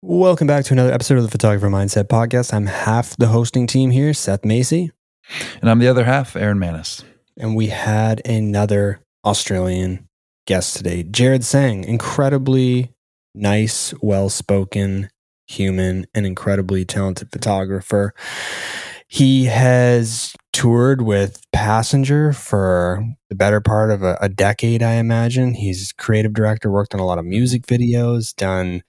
Welcome back to another episode of the Photographer Mindset Podcast. I'm half the hosting team here, Seth Macy. And I'm the other half, Aaron Manis. And we had another Australian guest today, Jarrad Seng. Incredibly nice, well spoken human, and incredibly talented photographer. He has toured with Passenger for the better part of a, a, decade, I imagine. He's creative director, worked on a lot of music videos, done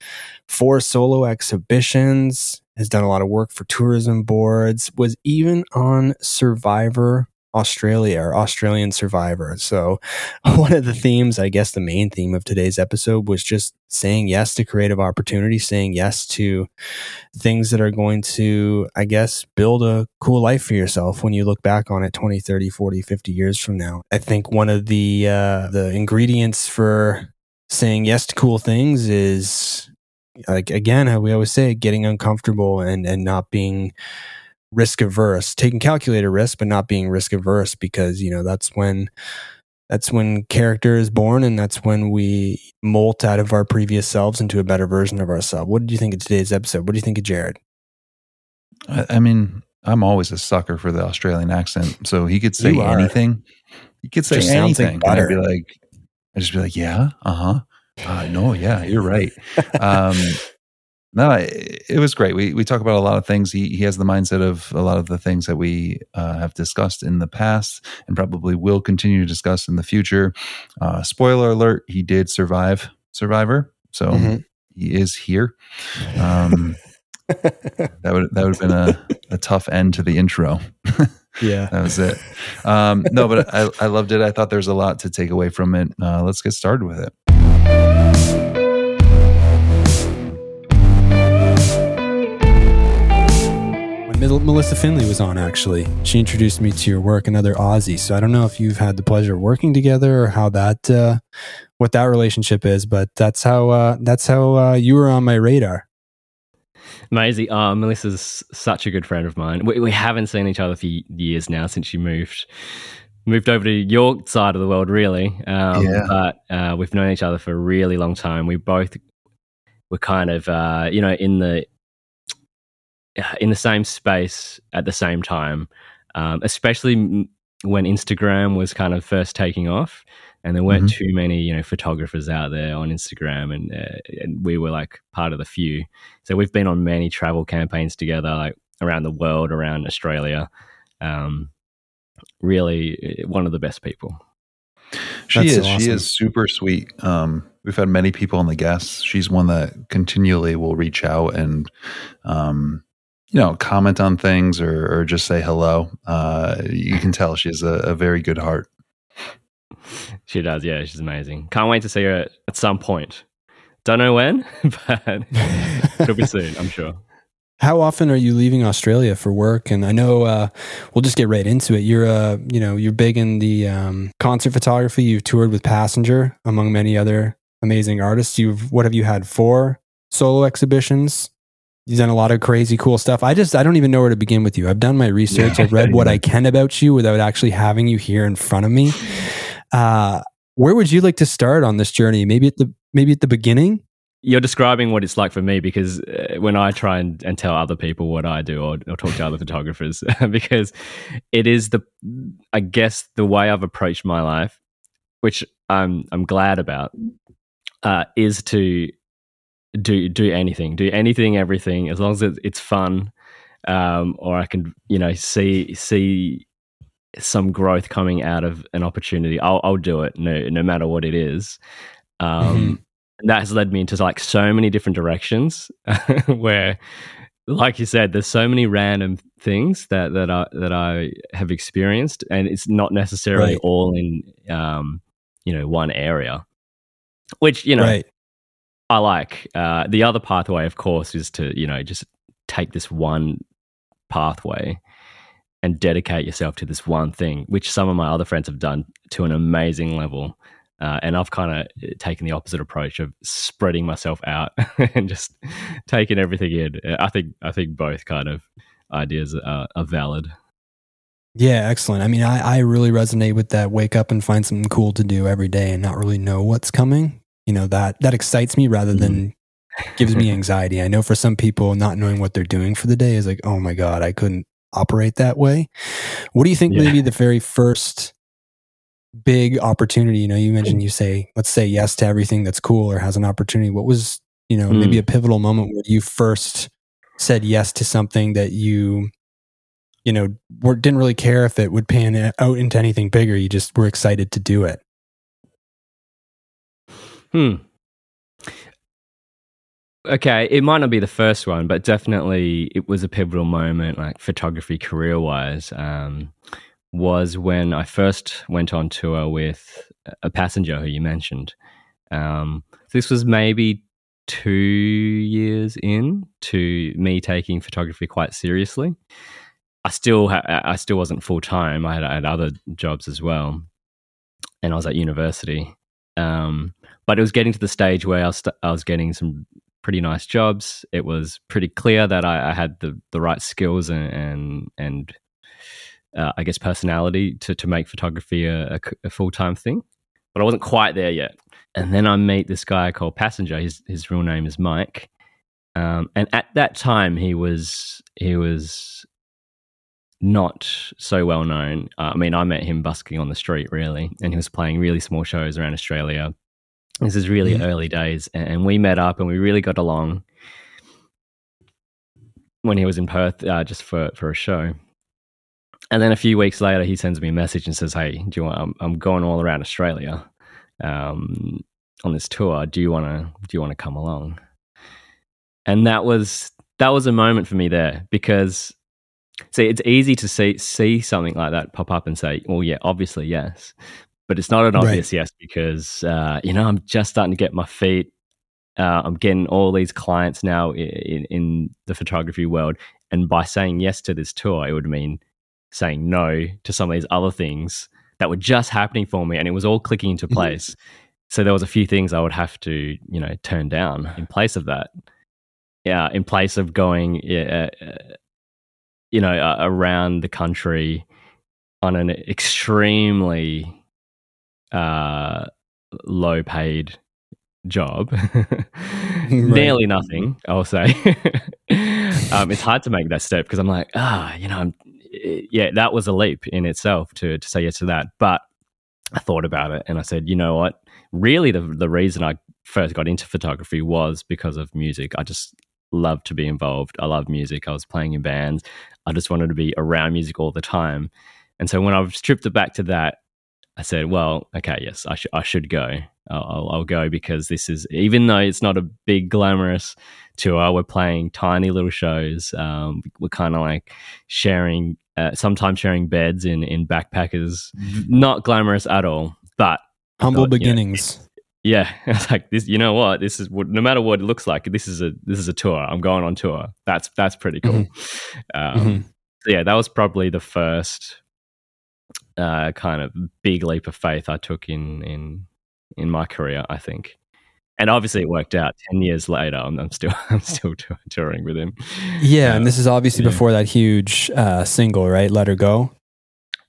four solo exhibitions, has done a lot of work for tourism boards, was even on Survivor Australia or Australian Survivor. So, one of the themes, I guess the main theme of today's episode was just saying yes to creative opportunities, saying yes to things that are going to, I guess, build a cool life for yourself when you look back on it 20, 30, 40, 50 years from now. I think one of the uh, the ingredients for saying yes to cool things is like again, we always say getting uncomfortable and and not being risk averse, taking calculated risk, but not being risk averse because, you know, that's when that's when character is born and that's when we molt out of our previous selves into a better version of ourselves. What did you think of today's episode? What do you think of Jarrad? I, I mean, I'm always a sucker for the Australian accent. So he could say anything. He could say Just anything. Like I'd be like, I'd just be like, yeah, uh-huh. Uh, no, yeah, you're right. Um, no, it, it, was great. We we talk about a lot of things. He he has the mindset of a lot of the things that we uh, have discussed in the past, and probably will continue to discuss in the future. Uh, spoiler alert: He did survive Survivor, so mm-hmm. he is here. Um, that would that would have been a, a tough end to the intro. yeah, that was it. Um, no, but I I loved it. I thought there's a lot to take away from it. Uh, let's get started with it. Melissa Findley was on actually. She introduced me to your work, another Aussie. So I don't know if you've had the pleasure of working together or how that, uh, what that relationship is, but that's how uh, that's how uh, you were on my radar. Amazing. Uh, Melissa's such a good friend of mine. We, we haven't seen each other for years now since she moved moved over to your side of the world, really. Um, yeah. But uh, we've known each other for a really long time. We both were kind of, uh, you know, in the in the same space at the same time, um, especially when Instagram was kind of first taking off, and there weren't mm-hmm. too many you know photographers out there on Instagram, and, uh, and we were like part of the few. So we've been on many travel campaigns together, like around the world, around Australia. Um, really, uh, one of the best people. She That's is. Awesome. She is super sweet. Um, we've had many people on the guests. She's one that continually will reach out and um, you know, comment on things or, or just say hello. Uh, you can tell she has a, a, very good heart. She does, yeah. She's amazing. Can't wait to see her at some point. Don't know when, but it'll be soon, I'm sure. How often are you leaving Australia for work? And I know uh, we'll just get right into it. You're, uh, you know, you're big in the um, concert photography. You've toured with Passenger, among many other amazing artists. You've what have you had four solo exhibitions? You've done a lot of crazy cool stuff. I just I don't even know where to begin with you. I've done my research. Yeah. I've read what I can about you without actually having you here in front of me. Uh, where would you like to start on this journey? Maybe at the maybe at the beginning. You're describing what it's like for me because uh, when I try and, and, tell other people what I do or, or talk to other photographers, because it is the I guess the way I've approached my life, which I'm I'm glad about, uh, is to do do anything, do anything, everything, as long as it's fun, um, or I can you know see see some growth coming out of an opportunity. I'll I'll do it no no matter what it is. Um, mm-hmm. That has led me into like so many different directions where, like you said, there's so many random things that that I that I have experienced, and it's not necessarily right. all in um, you know one area. Which you know, right. I like. Uh, the other pathway, of course, is to you know just take this one pathway and dedicate yourself to this one thing, which some of my other friends have done to an amazing level. Uh, and I've kind of uh, taken the opposite approach of spreading myself out and just taking everything in. I think I think both kind of ideas are, are valid. Yeah, excellent. I mean, I, I really resonate with that. Wake up and find something cool to do every day and not really know what's coming you know that that excites me rather than gives me anxiety. I know for some people, not knowing what they're doing for the day is like, oh my god, I couldn't operate that way. What do you think yeah. maybe the very first big opportunity? You know, you mentioned you say, let's say yes to everything that's cool or has an opportunity. What was you know mm. maybe a pivotal moment where you first said yes to something that you you know didn't really care if it would pan out into anything bigger you just were excited to do it hmm okay it might not be the first one but definitely it was a pivotal moment like photography career wise um, was when i first went on tour with a passenger who you mentioned um, this was maybe two years in to me taking photography quite seriously. I still ha- I still wasn't full time. I, I had, other jobs as well, and I was at university. Um, but it was getting to the stage where I was, st- I was getting some pretty nice jobs. It was pretty clear that I, I had the, the right skills and and, and uh, I guess personality to to make photography a, a, a full time thing. But I wasn't quite there yet. And then I meet this guy called Passenger. His his real name is Mike. Um, and at that time, he was he was not so well known. Uh, I mean, I met him busking on the street, really, and he was playing really small shows around Australia. This is really mm-hmm. early days, and we met up and we really got along when he was in Perth uh, just for for a show. And then a few weeks later, he sends me a message and says, "Hey, do you want? I'm, I'm going all around Australia um, on this tour. Do you want to? Do you want to come along?" And that was that was a moment for me there because see, it's easy to see see something like that pop up and say, "Well, yeah, obviously yes," but it's not an obvious right. yes because uh, you know I'm just starting to get my feet. Uh, I'm getting all these clients now in, in the photography world, and by saying yes to this tour, it would mean saying no to some of these other things that were just happening for me and it was all clicking into mm-hmm. place. so there was a few things I would have to, you know, turn down in place of that. Yeah, in place of going, yeah, uh, you know, uh, around the country on an extremely uh, low paid job, nearly nothing, I'll say. um, it's hard to make that step because I'm like, ah, you know, I'm yeah, that was a leap in itself to to say yes to that. But I thought about it and I said, you know what? Really, the the reason I first got into photography was because of music. I just loved to be involved. I love music. I was playing in bands. I just wanted to be around music all the time. And so when I stripped it back to that, I said, well, okay, yes, I, sh- I should go. I'll, I'll, go because this is, even though it's not a big glamorous tour, we're playing tiny little shows. Um, we're kind of like sharing, uh, sometimes sharing beds in, in backpackers. Mm-hmm. Not glamorous at all, but humble thought, beginnings. You know, yeah, it's like this. You know what? This is what, no matter what it looks like. This is a this is a tour. I'm going on tour. That's that's pretty cool. Mm-hmm. Um, mm-hmm. So yeah, that was probably the first uh, kind of big leap of faith I took in in in my career. I think, and obviously it worked out. Ten years later, I'm, I'm still I'm still touring with him. Yeah, uh, and this is obviously yeah. before that huge uh, single, right? Let her go.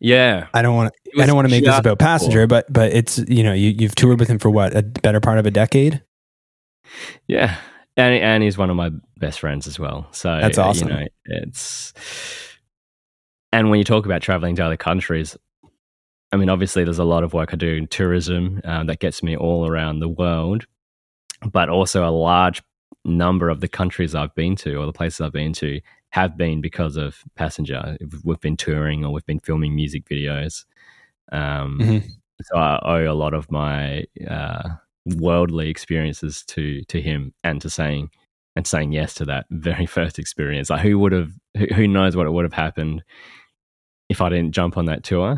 Yeah, I don't want to. I don't want to make this about Passenger, but but it's you know you you've toured with him for what a better part of a decade. Yeah, and and he's one of my best friends as well. So that's awesome. You know, it's and when you talk about traveling to other countries, I mean, obviously, there's a lot of work I do in tourism uh, that gets me all around the world, but also a large number of the countries I've been to or the places I've been to have been because of Passenger. We've been touring or we've been filming music videos. Um, mm-hmm. So I owe a lot of my uh, worldly experiences to to him and to saying and saying yes to that very first experience. Like who would have? Who, who knows what it would have happened if I didn't jump on that tour?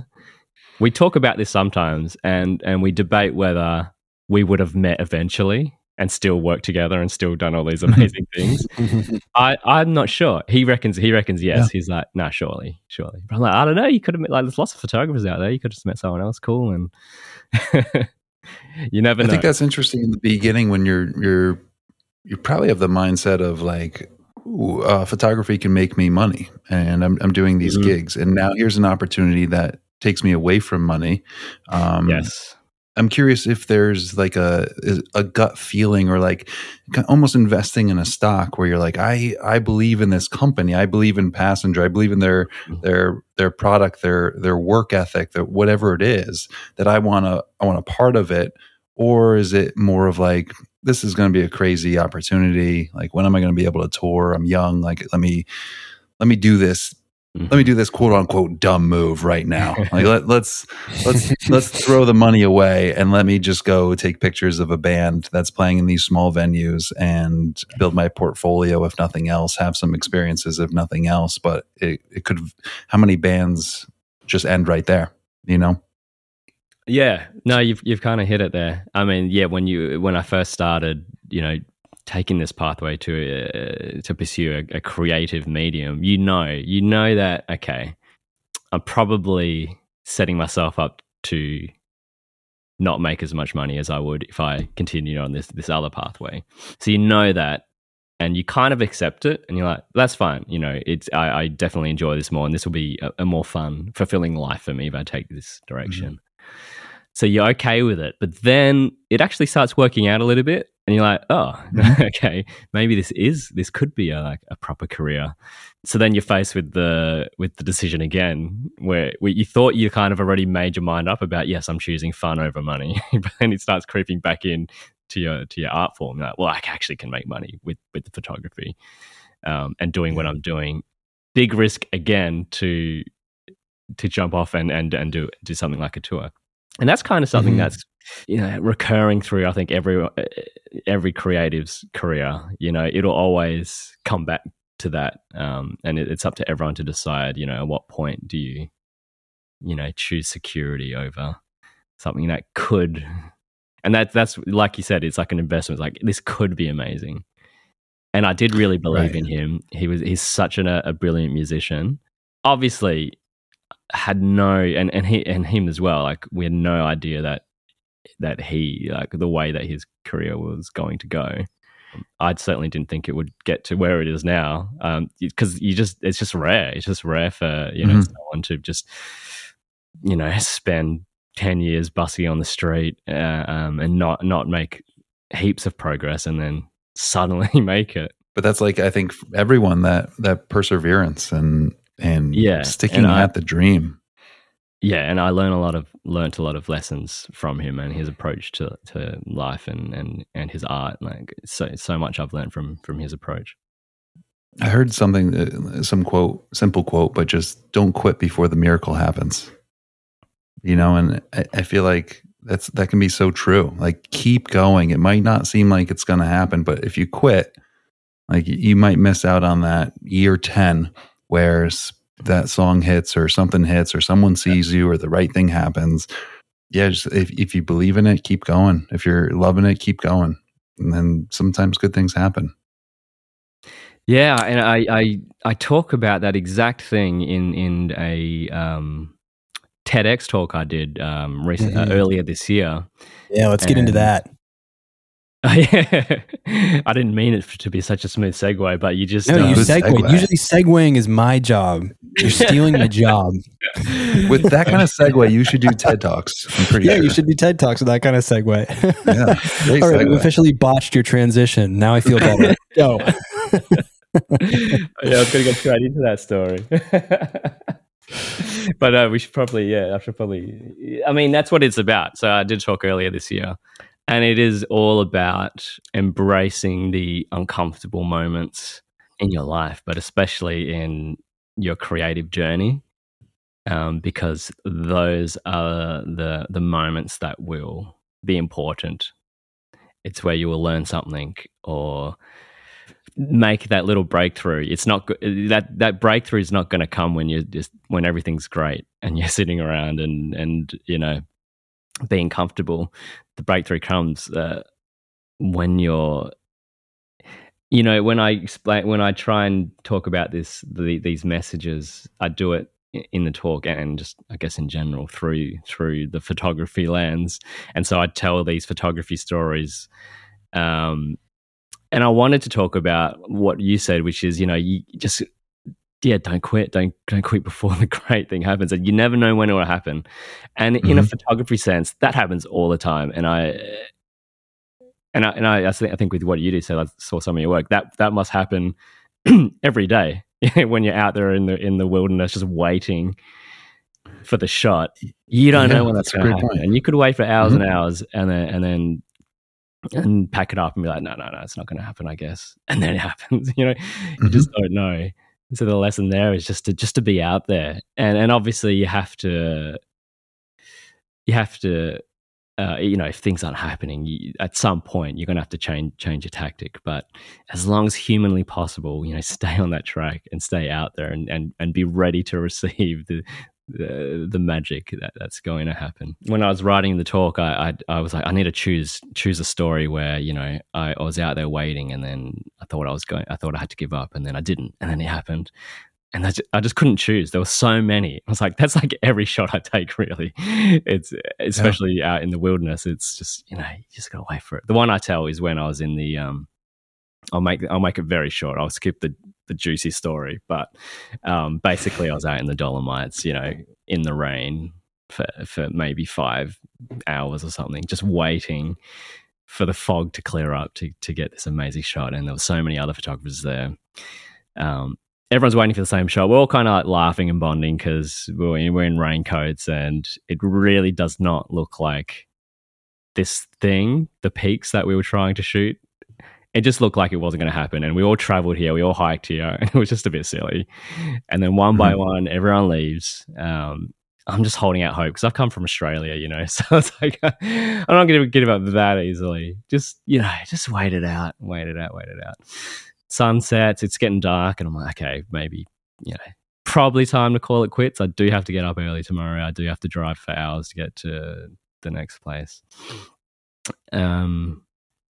we talk about this sometimes and and we debate whether we would have met eventually and still worked together and still done all these amazing things. I, I'm not sure. He reckons he reckons yes. Yeah. He's like, nah, surely, surely. But I'm like, I don't know. You could have met like there's lots of photographers out there. You could have just met someone else cool and you never I know. think that's interesting in the beginning when you're you're you probably have the mindset of like uh, photography can make me money and I'm, I'm doing these mm-hmm. gigs and now here's an opportunity that takes me away from money. Um, yes. I'm curious if there's like a a gut feeling or like almost investing in a stock where you're like I I believe in this company. I believe in Passenger. I believe in their mm-hmm. their their product their their work ethic that whatever it is that I want to I want a part of it. Or is it more of like this is going to be a crazy opportunity. Like when am I going to be able to tour? I'm young. Like let me let me do this Mm-hmm. Let me do this quote unquote dumb move right now. Like let, let's let's let's throw the money away and let me just go take pictures of a band that's playing in these small venues and build my portfolio if nothing else, have some experiences if nothing else. But it, it could how many bands just end right there, you know? Yeah, no, you've you've kind of hit it there. I mean, yeah, when you when I first started, you know, taking this pathway to uh, to pursue a, a, creative medium, you know, you know that okay, I'm probably setting myself up to not make as much money as I would if I continued on this this other pathway. So you know that, and you kind of accept it, and you're like, that's fine. You know, it's I, I definitely enjoy this more, and this will be a, a, more fun, fulfilling life for me if I take this direction. So you're okay with it, but then it actually starts working out a little bit, and you're like, oh, okay, maybe this is this could be a, like a proper career. So then you're faced with the with the decision again, where, where you thought you kind of already made your mind up about yes, I'm choosing fun over money, but then it starts creeping back in to your to your art form. You're like, well, I actually can make money with with the photography um, and doing what I'm doing. Big risk again to to jump off and and and do do something like a tour and that's kind of something mm-hmm. that's you know recurring through i think every every creative's career you know it'll always come back to that um, and it, it's up to everyone to decide you know at what point do you you know choose security over something that could and that that's like you said it's like an investment it's like this could be amazing and i did really believe right. in him he was he's such an, a brilliant musician obviously had no and and he and him as well like we had no idea that that he like the way that his career was going to go. I certainly didn't think it would get to where it is now Um, because um, you just it's just rare. It's just rare for you know mm-hmm. someone to just you know spend 10 years busking on the street uh, um, and not not make heaps of progress and then suddenly make it. But that's like i think everyone that that perseverance and and yeah, sticking and I, at the dream. Yeah, and I learned a lot of learned a lot of lessons from him and his approach to, to life and, and, and his art. Like so so much I've learned from from his approach. I heard something, uh, some quote, simple quote, but just don't quit before the miracle happens. You know, and I, I feel like that's that can be so true. Like keep going. It might not seem like it's going to happen, but if you quit, like you might miss out on that year ten where that song hits or something hits or someone sees you or the right thing happens. Yeah, just if, if you believe in it, keep going. If you're loving it, keep going. And then sometimes good things happen. Yeah, and I, I I talk about that exact thing in in a um, TEDx talk I did um, recent, uh, mm-hmm. uh, earlier this year. Yeah, let's and, get into that. I didn't mean it to be such a smooth segue, but you just no, uh, you segue. segue. Usually, segueing is my job. You're stealing my job. With that kind of segue, you should do TED Talks. I'm pretty yeah, sure. you should do TED Talks with that kind of segue. yeah, all right, we officially botched your transition. Now I feel better. Go. yeah, I was going to get straight into that story. but uh, we should probably, yeah, I should probably. I mean, that's what it's about. So I did talk earlier this year and it is all about embracing the uncomfortable moments in your life, but especially in your creative journey, um, because those are the the moments that will be important. It's where you will learn something or make that little breakthrough. It's not that that breakthrough is not going to come when you just when everything's great and you're sitting around and and you know being comfortable. The breakthrough comes uh, when you're, you know, when I explain, when I try and talk about this, the, these messages, I do it in the talk and just I guess in general through through the photography lens. And so I tell these photography stories. Um, and I wanted to talk about what you said, which is, you know, you just yeah, don't quit. Don't don't quit before the great thing happens. And you never know when it will happen. And mm-hmm. in a mm-hmm. photography sense, that happens all the time. And I and I and I, I think I think with what you did, so I saw some of your work. That that must happen every day when you're out there in the in the wilderness, just waiting for the shot. You don't yeah, know when that's, going to happen, point. and you could wait for hours mm-hmm. and hours, and then and then and pack it up and be like, no, no, no, it's not going to happen. I guess, and then it happens. You know, mm-hmm. you just don't know so the lesson there is just to just to be out there. And and obviously you have to you have to uh, you know if things aren't happening you, at some point you're going to have to change change your tactic. But as long as humanly possible you know stay on that track and stay out there and and, and be ready to receive the the, the magic that, that's going to happen. When I was writing the talk, I, I, I was like, I need to choose choose a story where you know I, I was out there waiting, and then I thought I was going, I thought I had to give up, and then I didn't, and then it happened, and I just, I just couldn't choose. There were so many. I was like, that's like every shot I take, really. It's especially yeah. out in the wilderness. It's just you know you just gotta wait for it. The one I tell is when I was in the um, I'll make I'll make it very short. I'll skip the the juicy story, but um, basically, I was out in the Dolomites, you know, in the rain for for maybe five hours or something, just waiting for the fog to clear up to to get this amazing shot. And there were so many other photographers there. Um, everyone's waiting for the same shot. We're all kind of like laughing and bonding because we're, we're in raincoats, and it really does not look like this thing, the peaks that we were trying to shoot it just looked like it wasn't going to happen. And we all traveled here, we all hiked here, and it was just a bit silly. And then one mm-hmm. by one, everyone leaves. Um, I'm just holding out hope because I've come from Australia, you know. So it's like I'm not going to give up that easily. Just you know, just wait it out, wait it out, wait it out. Sunsets, it's getting dark, and I'm like, okay, maybe you know, probably time to call it quits. I do have to get up early tomorrow. I do have to drive for hours to get to the next place. Um,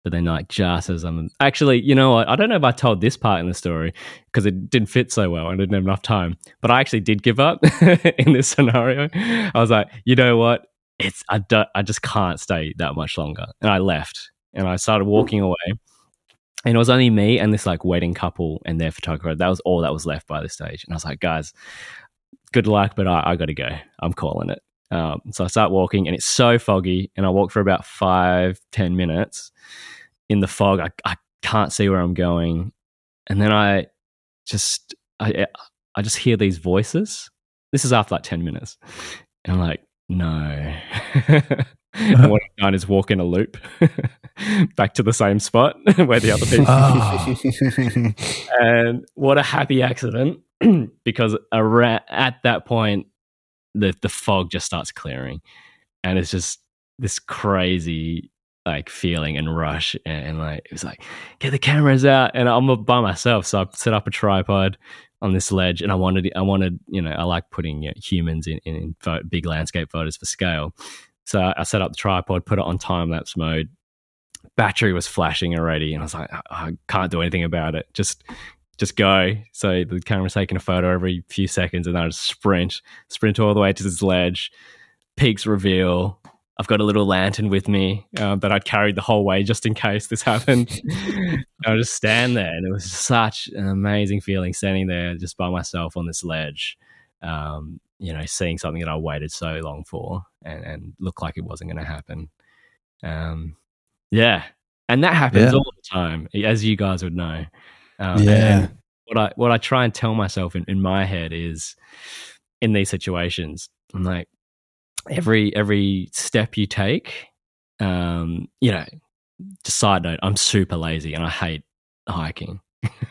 but then like just as I'm actually, you know what? I don't know if I told this part in the story because it didn't fit so well I didn't have enough time. But I actually did give up in this scenario. I was like, you know what? It's I don't, I just can't stay that much longer, and I left and I started walking away. And it was only me and this like wedding couple and their photographer. That was all that was left by the stage. And I was like, guys, good luck, but I, I got to go. I'm calling it. Um, so I start walking, and it's so foggy, and I walk for about five, ten minutes in the fog. I, I can't see where I'm going. And then I just I I just hear these voices. This is after like 10 minutes. And I'm like, no. and what I've done is walk in a loop back to the same spot where the other people oh. and what a happy accident because at that point the the fog just starts clearing. And it's just this crazy like feeling and rush. And, and, like it was like get the cameras out. And I'm by myself. So I set up a tripod on this ledge. And I wanted I wanted you know I like putting you know, humans in, in, in big landscape photos for scale. So I set up the tripod put it on time lapse mode. Battery was flashing already. And I was like I, I can't do anything about it. Just just go. So the camera's taking a photo every few seconds, and then I just sprint, sprint all the way to this ledge. Peaks reveal, I've got a little lantern with me uh, that I'd carried the whole way just in case this happened. I would just stand there, and it was such an amazing feeling standing there just by myself on this ledge. Um, you know, seeing something that I waited so long for, and, and looked like it wasn't going to happen. Um, yeah, and that happens yeah. all the time, as you guys would know. Um, yeah. what I what I try and tell myself in, in my head is, in these situations, I'm like, every every step you take um you know just side note i'm super lazy and i hate hiking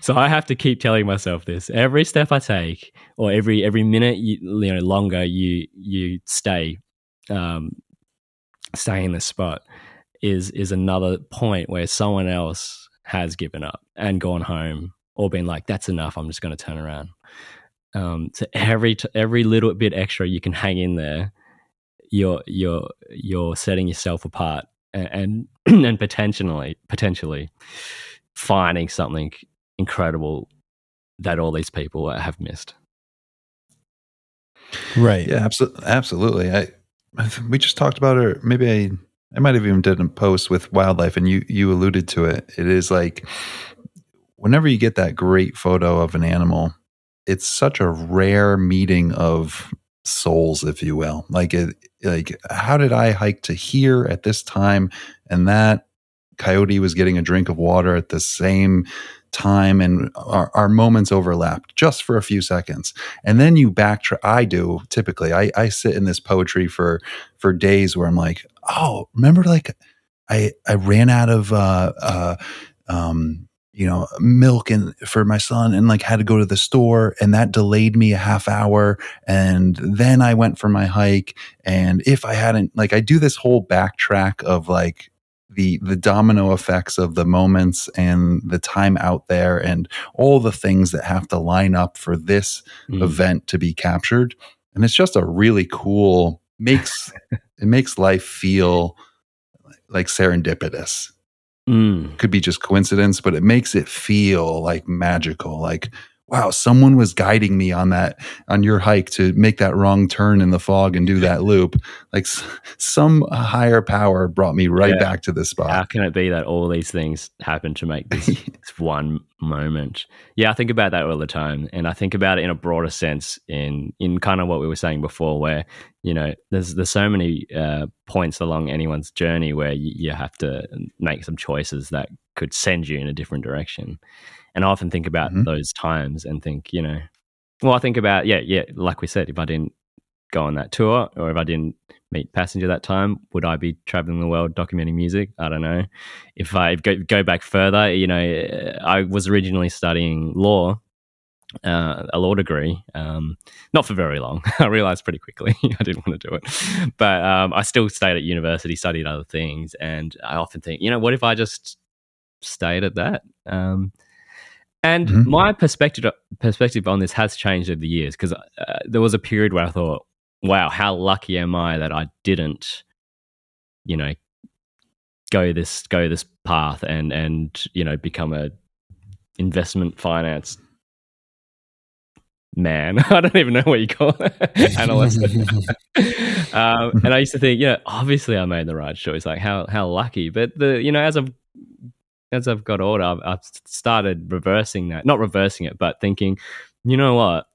so i have to keep telling myself this every step i take or every every minute you, you know longer you you stay um stay in the spot is is another point where someone else has given up and gone home or been like that's enough i'm just going to turn around um, so every t- every little bit extra you can hang in there, you're you're you're setting yourself apart and and, and potentially potentially finding something incredible that all these people have missed. Right. Yeah. Absolutely. Absolutely. I, we just talked about it. Maybe I I might have even done a post with wildlife, and you you alluded to it. It is like whenever you get that great photo of an animal, it's such a rare meeting of souls, if you will. Like, it, like how did I hike to here at this time, and that coyote was getting a drink of water at the same time and our, our, moments overlapped just for a few seconds and then you backtrack i do typically I, I sit in this poetry for for days where i'm like oh remember like i i ran out of uh uh um you know milk and for my son and like had to go to the store and that delayed me a half hour and then i went for my hike and if i hadn't like i do this whole backtrack of like the the domino effects of the moments and the time out there and all the things that have to line up for this mm. event to be captured and it's just a really cool makes it makes life feel like serendipitous mm. could be just coincidence but it makes it feel like magical like wow, someone was guiding me on that, on your hike to make that wrong turn in the fog and do that loop. Like some higher power brought me right yeah. back to this spot. How can it be that all these things happen to make this, this one moment? Yeah, I think about that all the time. And I think about it in a broader sense in, in kind of what we were saying before, where, you know, there's, there's so many uh, points along anyone's journey where you, you have to make some choices that could send you in a different direction. And I often think about mm-hmm. those times and think, you know, well, I think about, yeah, yeah, like we said, if I didn't go on that tour or if I didn't meet Passenger that time, would I be traveling the world documenting music? I don't know. If I go, go back further, you know, I was originally studying law, uh, a law degree, um, not for very long. I realized pretty quickly I didn't want to do it. But um, I still stayed at university, studied other things. And I often think, you know, what if I just stayed at that? Um, and mm-hmm. my perspective perspective on this has changed over the years because uh, there was a period where I thought, "Wow, how lucky am I that I didn't, you know, go this go this path and and you know become a investment finance man. I don't even know what you call it, analyst. um, and I used to think, yeah, obviously I made the right choice. Like how how lucky. But the you know as I've as I've got older, I've, I've started reversing that. Not reversing it, but thinking, you know what?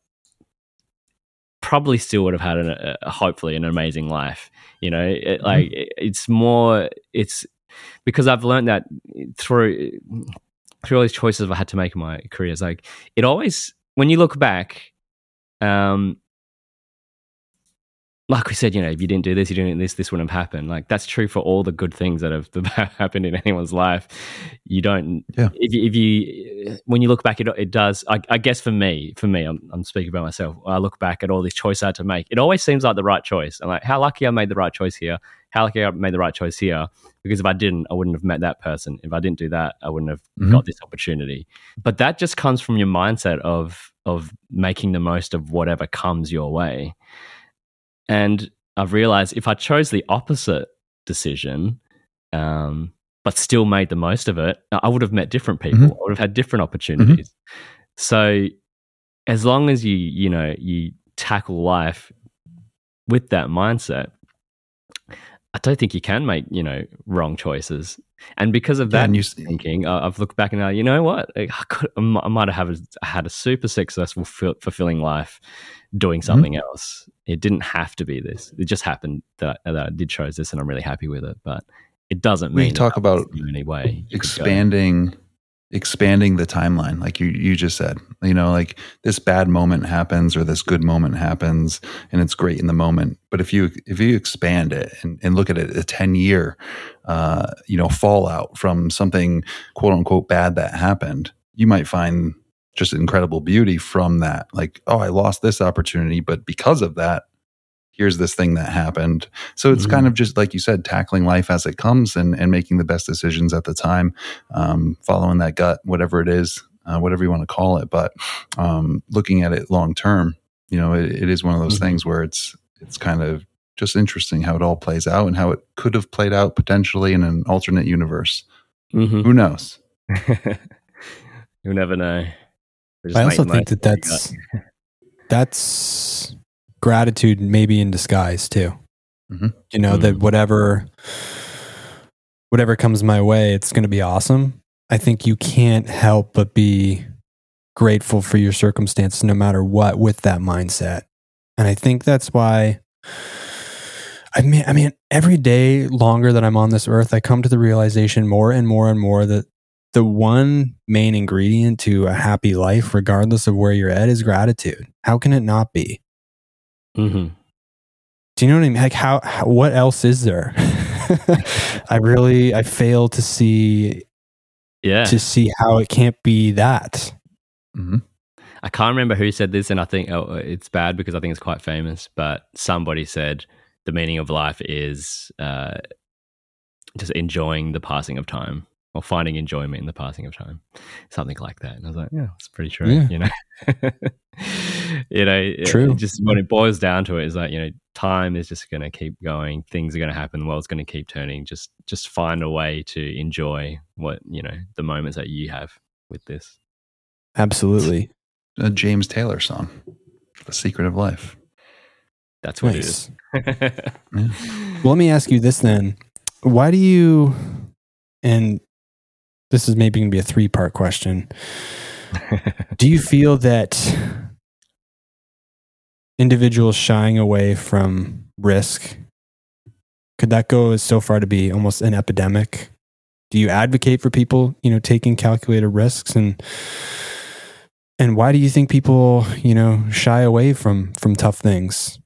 Probably still would have had an, a, hopefully an amazing life. You know, it, mm-hmm. like it, it's more. It's because I've learned that through through all these choices I've had to make in my career. It's like it always when you look back, um, like we said, you know, if you didn't do this, you didn't do this, this wouldn't have happened. Like that's true for all the good things that have, that have happened in anyone's life. You don't, yeah. if you, if you, when you look back, it, it does. I, I guess for me, for me, I'm, I'm speaking about myself. I look back at all these choices I had to make. It always seems like the right choice. I'm like, how lucky I made the right choice here. How lucky I made the right choice here. Because if I didn't, I wouldn't have met that person. If I didn't do that, I wouldn't have mm-hmm. got this opportunity. But that just comes from your mindset of of making the most of whatever comes your way. And I've realized if I chose the opposite decision, um, but still made the most of it, I would have met different people. Mm-hmm. I would have had different opportunities. Mm-hmm. So as long as you, you know, you tackle life with that mindset, I don't think you can make, you know, wrong choices. And because of that yeah, thinking, I've looked back and now, you know what? I, could, I might have had a super successful, fulfilling life doing mm-hmm. something mm-hmm. else. It didn't have to be this. It just happened that, that I did chose this, and I'm really happy with it. But it doesn't mean we talk about in any way expanding expanding the timeline like you you just said you know like this bad moment happens or this good moment happens and it's great in the moment but if you if you expand it and, and look at it a 10 year uh you know fallout from something quote unquote bad that happened you might find just incredible beauty from that. Like, oh, I lost this opportunity, but because of that, here's this thing that happened. So it's mm-hmm. kind of just like you said, tackling life as it comes and, and making the best decisions at the time, um, following that gut, whatever it is, uh, whatever you want to call it. But um, looking at it long term, you know, it, it is one of those mm-hmm. things where it's it's kind of just interesting how it all plays out and how it could have played out potentially in an alternate universe. Mm-hmm. Who knows? you never know. I also think that that's that's gratitude, maybe in disguise too. Mm-hmm. You know mm-hmm. that whatever whatever comes my way, it's going to be awesome. I think you can't help but be grateful for your circumstances no matter what with that mindset. And I think that's why I mean I mean every day longer that I'm on this earth I come to the realization more and more and more that the one main ingredient to a happy life regardless of where you're at is gratitude. How can it not be? Mm-hmm. Do you know what I mean? Like how, how what else is there? I really I fail to see yeah to see how it can't be that. Mm-hmm. I can't remember who said this, and I think oh, it's bad because I think it's quite famous. But somebody said the meaning of life is uh, just enjoying the passing of time or finding enjoyment in the passing of time, something like that. And I was like, yeah, it's pretty true. Yeah. You know, you know, true. It, just when it boils down to it, is like you know, time is just going to keep going. Things are going to happen. The world's going to keep turning. Just, just find a way to enjoy what you know the moments that you have with this. Absolutely. A James Taylor song, "The Secret of Life." That's what nice. it is. yeah. Well, let me ask you this then: Why do you? And this is maybe going to be a three part question. Do you feel that individuals shying away from risk could that go as so far to be almost an epidemic? Do you advocate for people, you know, taking calculated risks and and why do you think people, you know, shy away from from tough things?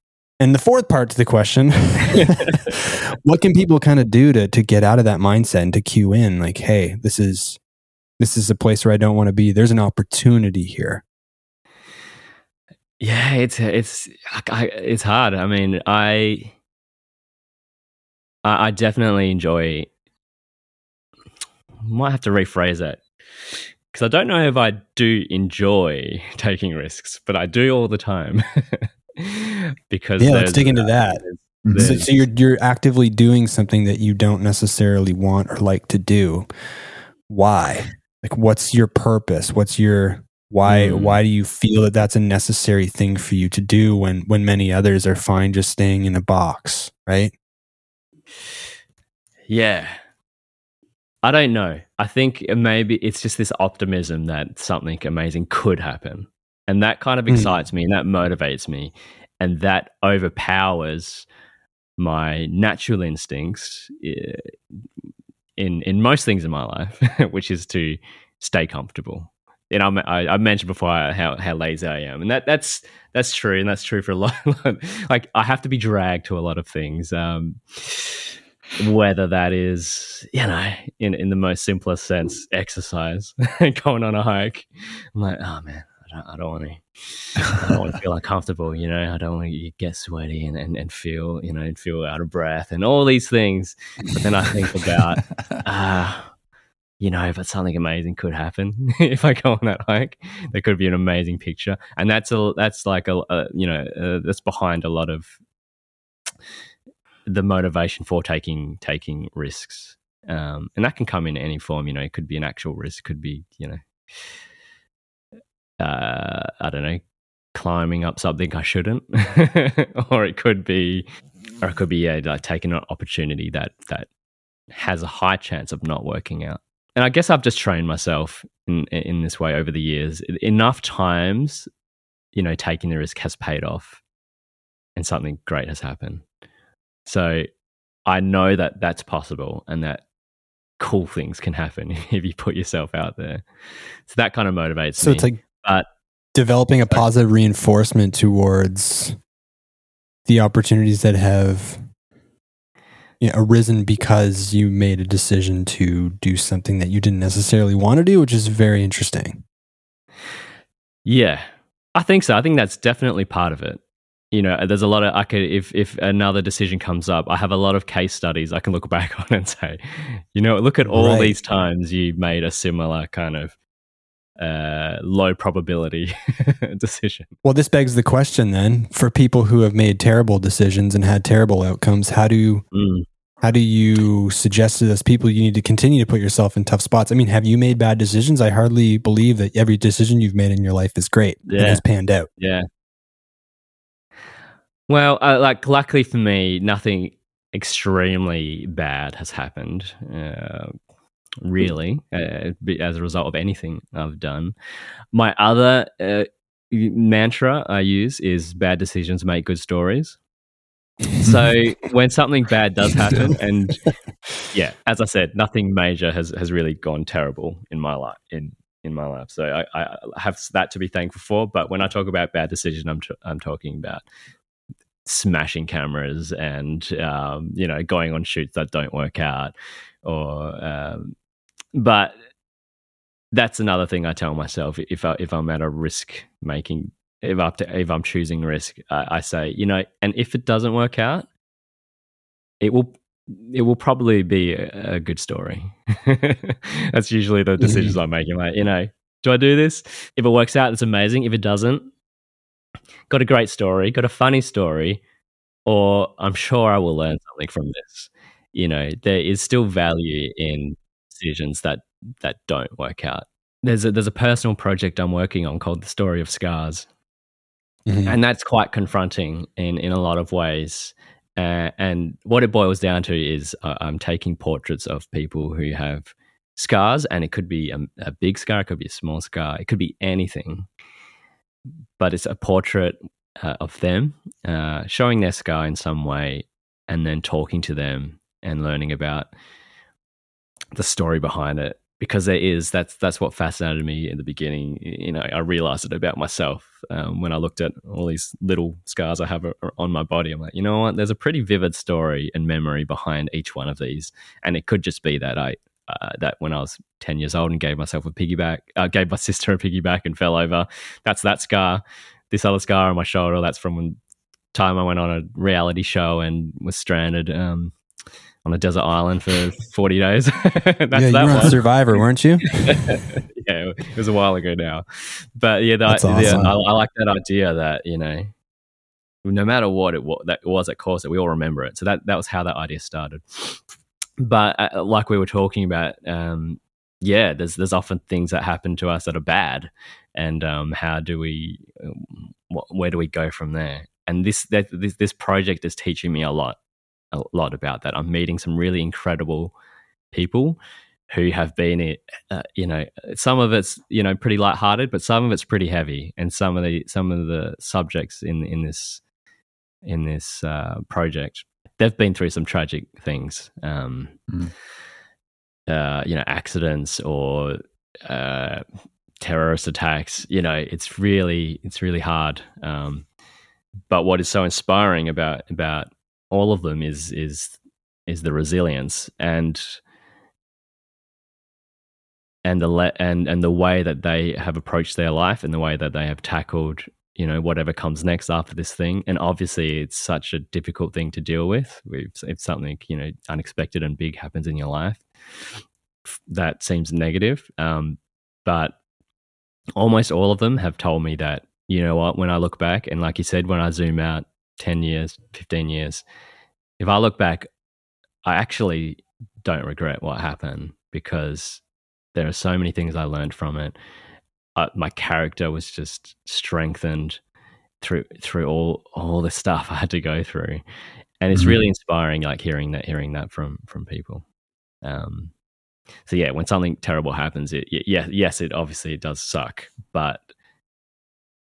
And the fourth part to the question, what can people kind of do to to get out of that mindset and to cue in like, hey, this is this is a place where I don't want to be. There's an opportunity here. Yeah, it's it's I, it's hard. I mean, I I definitely enjoy. Might have to rephrase that because I don't know if I do enjoy taking risks, but I do all the time. because yeah, let's dig into that. so, so you're you're actively doing something that you don't necessarily want or like to do. Why? Like, what's your purpose? What's your why? Mm. Why do you feel that that's a necessary thing for you to do when when many others are fine just staying in a box? Right? Yeah, I don't know. I think maybe it's just this optimism that something amazing could happen. And that kind of hmm. excites mm. me and that motivates me. And that overpowers my natural instincts eh, in, in most things in my life, which is to stay comfortable. And I, I, I mentioned before how, how lazy I am, and that that's that's true, and that's true for a lot. Of like I have to be dragged to a lot of things. Um, whether that is, you know, in, in the most simplest sense, exercise, going on a hike. I'm like, oh man, I don't, I don't want to. I don't want to feel uncomfortable, you know. I don't want to get sweaty and, and, and feel, you know, and feel out of breath and all these things. But then I think about, uh, you know, but something amazing could happen if I go on that hike. There could be an amazing picture, and that's a that's like a, a you know uh, that's behind a lot of the motivation for taking taking risks, um, and that can come in any form. You know, it could be an actual risk, could be you know, uh, I don't know, climbing up something I shouldn't, or it could be, or it could be yeah, like taking an opportunity that that has a high chance of not working out. And I guess I've just trained myself in in this way over the years. Enough times, you know, taking the risk has paid off, and something great has happened. So I know that that's possible and that cool things can happen if you put yourself out there. So that kind of motivates so me. it's like but, developing a positive reinforcement towards the opportunities that have you know, arisen because you made a decision to do something that you didn't necessarily want to do, which is very interesting. Yeah, I think so. I think that's definitely part of it you know, there's a lot of I could if if another decision comes up, I have a lot of case studies I can look back on and say, you know, look at all right. these times you made a similar kind of uh, low probability decision. Well, this begs the question then for people who have made terrible decisions and had terrible outcomes, how do you, mm. how do you suggest to those people you need to continue to put yourself in tough spots? I mean, have you made bad decisions? I hardly believe that every decision you've made in your life is great yeah. and has panned out. Yeah. Well, uh, like luckily for me, nothing extremely bad has happened. Uh, really, uh, as a result of anything I've done. My other uh, mantra I use is bad decisions make good stories. so when something bad does happen, and yeah, as I said, nothing major has has really gone terrible in my life in in my life. So I, I have that to be thankful for. But when I talk about bad decision, I'm t- I'm talking about smashing cameras and um, you know going on shoots that don't work out, or um, but that's another thing I tell myself if I, if I'm at a risk making if I if I'm choosing risk, I, I say you know, and if it doesn't work out, it will it will probably be a, a good story. That's usually the decisions mm-hmm. I'm making. Like, you know, do I do this? If it works out, it's amazing. If it doesn't, got a great story, got a funny story, or I'm sure I will learn something from this. You know, there is still value in decisions that that don't work out. There's a, there's a personal project I'm working on called the Story of Scars, mm-hmm. and that's quite confronting in in a lot of ways. Uh, and what it boils down to is uh, I'm taking portraits of people who have scars, and it could be a, a, big scar, it could be a small scar, it could be anything. But it's a portrait uh, of them, uh, showing their scar in some way, and then talking to them and learning about the story behind it because there is that's that's what fascinated me in the beginning. You know, I realized it about myself um, when I looked at all these little scars I have on my body. I'm like, you know what? There's a pretty vivid story and memory behind each one of these, and it could just be that I. Uh, that when I was 10 years old and gave myself a piggyback, uh, gave my sister a piggyback and fell over. That's that scar. This other scar on my shoulder, that's from time I went on a reality show and was stranded um, on a desert island for 40 days. That's yeah, you that were on Survivor, weren't you? yeah, it was a while ago now. But yeah, the, awesome. yeah I, I, like that idea that, you know, no matter what it was that was that caused it, we all remember it. So that, that was how that idea started. But uh, like we were talking about, um, yeah, there's there's often things that happen to us that are bad, and um, how do we, um, where do we go from there? And this, that, this this project is teaching me a lot a lot about that. I'm meeting some really incredible people who have been, uh, you know, some of it's you know pretty lighthearted, but some of it's pretty heavy, and some of the some of the subjects in in this in this uh, project they've been through some tragic things, um, mm. uh, you know, accidents or uh, terrorist attacks. You know, it's really it's really hard. Um, but what is so inspiring about about all of them is is is the resilience and and the le- and and the way that they have approached their life and the way that they have tackled you know whatever comes next after this thing. And obviously it's such a difficult thing to deal with if something you know unexpected and big happens in your life that seems negative. Um, but almost all of them have told me that you know what when i look back and like you said when i zoom out 10 years, 15 years, if I look back, I actually don't regret what happened because there are so many things I learned from it. Uh, my character was just strengthened through through all all the stuff I had to go through, and it's mm-hmm. really inspiring. Like hearing that, hearing that from from people. Um, so yeah, when something terrible happens, it yeah yes, it obviously it does suck, but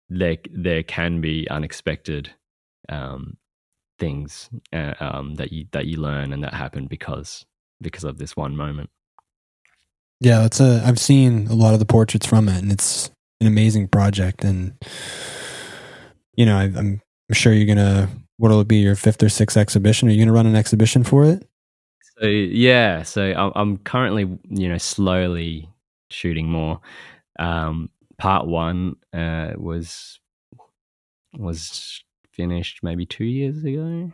there there can be unexpected um, things uh, um, that you that you learn and that happen because because of this one moment. Yeah, it's a. I've seen a lot of the portraits from it, and it's an amazing project. And you know, I'm I'm sure you're gonna. What'll it be your fifth or sixth exhibition? Are you gonna run an exhibition for it? So yeah, so I'm currently you know slowly shooting more. Um, part one uh, was was finished maybe two years ago.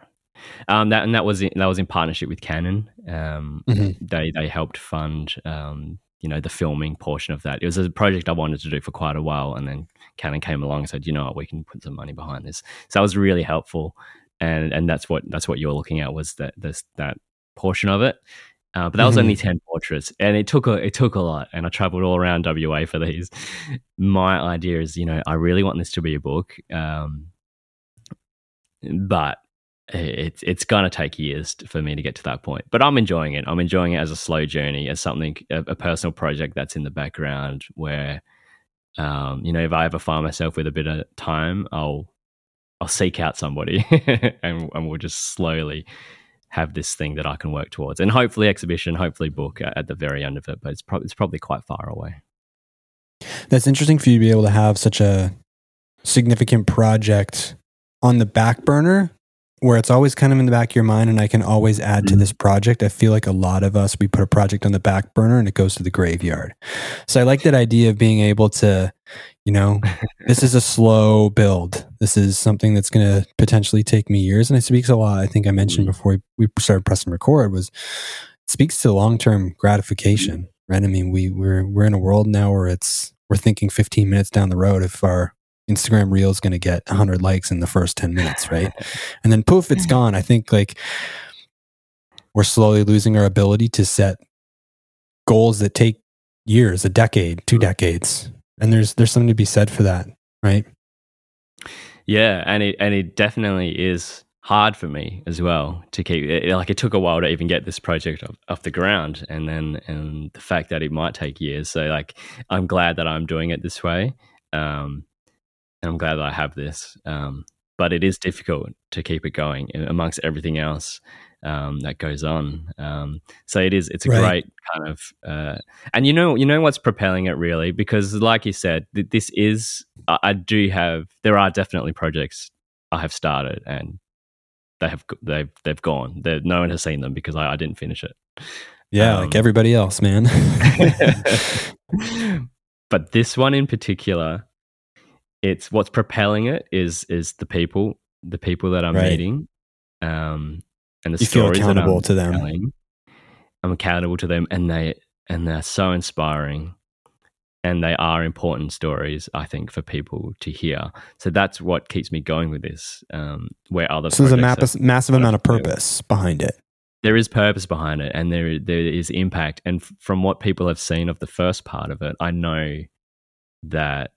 Um, that and that was in, that was in partnership with Canon. Um, mm-hmm. They they helped fund um, you know the filming portion of that. It was a project I wanted to do for quite a while, and then Canon came along and said, you know what, we can put some money behind this. So that was really helpful, and and that's what that's what you're looking at was that this that portion of it. Uh, but that was mm-hmm. only ten portraits, and it took a it took a lot. And I traveled all around WA for these. My idea is, you know, I really want this to be a book. Um, but it's it's gonna take years for me to get to that point. But I'm enjoying it. I'm enjoying it as a slow journey, as something a, a personal project that's in the background. Where, um, you know, if I ever find myself with a bit of time, I'll I'll seek out somebody, and, and we'll just slowly have this thing that I can work towards, and hopefully exhibition, hopefully book at the very end of it. But it's probably it's probably quite far away. That's interesting for you to be able to have such a significant project on the back burner where it's always kind of in the back of your mind and I can always add to mm-hmm. this project. I feel like a lot of us, we put a project on the back burner and it goes to the graveyard. So I like that idea of being able to, you know, this is a slow build. This is something that's going to potentially take me years. And it speaks a lot. I think I mentioned mm-hmm. before we started pressing record was speaks to long-term gratification, right? I mean, we we're, we're in a world now where it's, we're thinking 15 minutes down the road if our Instagram reel is going to get 100 likes in the first 10 minutes, right? and then poof, it's gone. I think like we're slowly losing our ability to set goals that take years, a decade, two decades. And there's there's something to be said for that, right? Yeah, and it and it definitely is hard for me as well to keep it, like it took a while to even get this project off, off, the ground and then and the fact that it might take years so like i'm glad that i'm doing it this way um and I'm glad that I have this. Um, but it is difficult to keep it going amongst everything else um, that goes on. Um, so it is. It's a right. great kind of, uh, and you know, you know what's propelling it really because, like you said, th- this is. I, I do have. There are definitely projects I have started and they have they've they've gone. They're, no one has seen them because I, I didn't finish it. Yeah, um, like everybody else, man. but this one in particular, it's what's propelling it is is the people, the people that I'm right. meeting, um, and the you stories feel accountable that I'm to them. Telling. I'm accountable to them, and they and they're so inspiring, and they are important stories. I think for people to hear. So that's what keeps me going with this. Um, where other so there's a map- massive amount of purpose behind it. There is purpose behind it, and there there is impact. And from what people have seen of the first part of it, I know that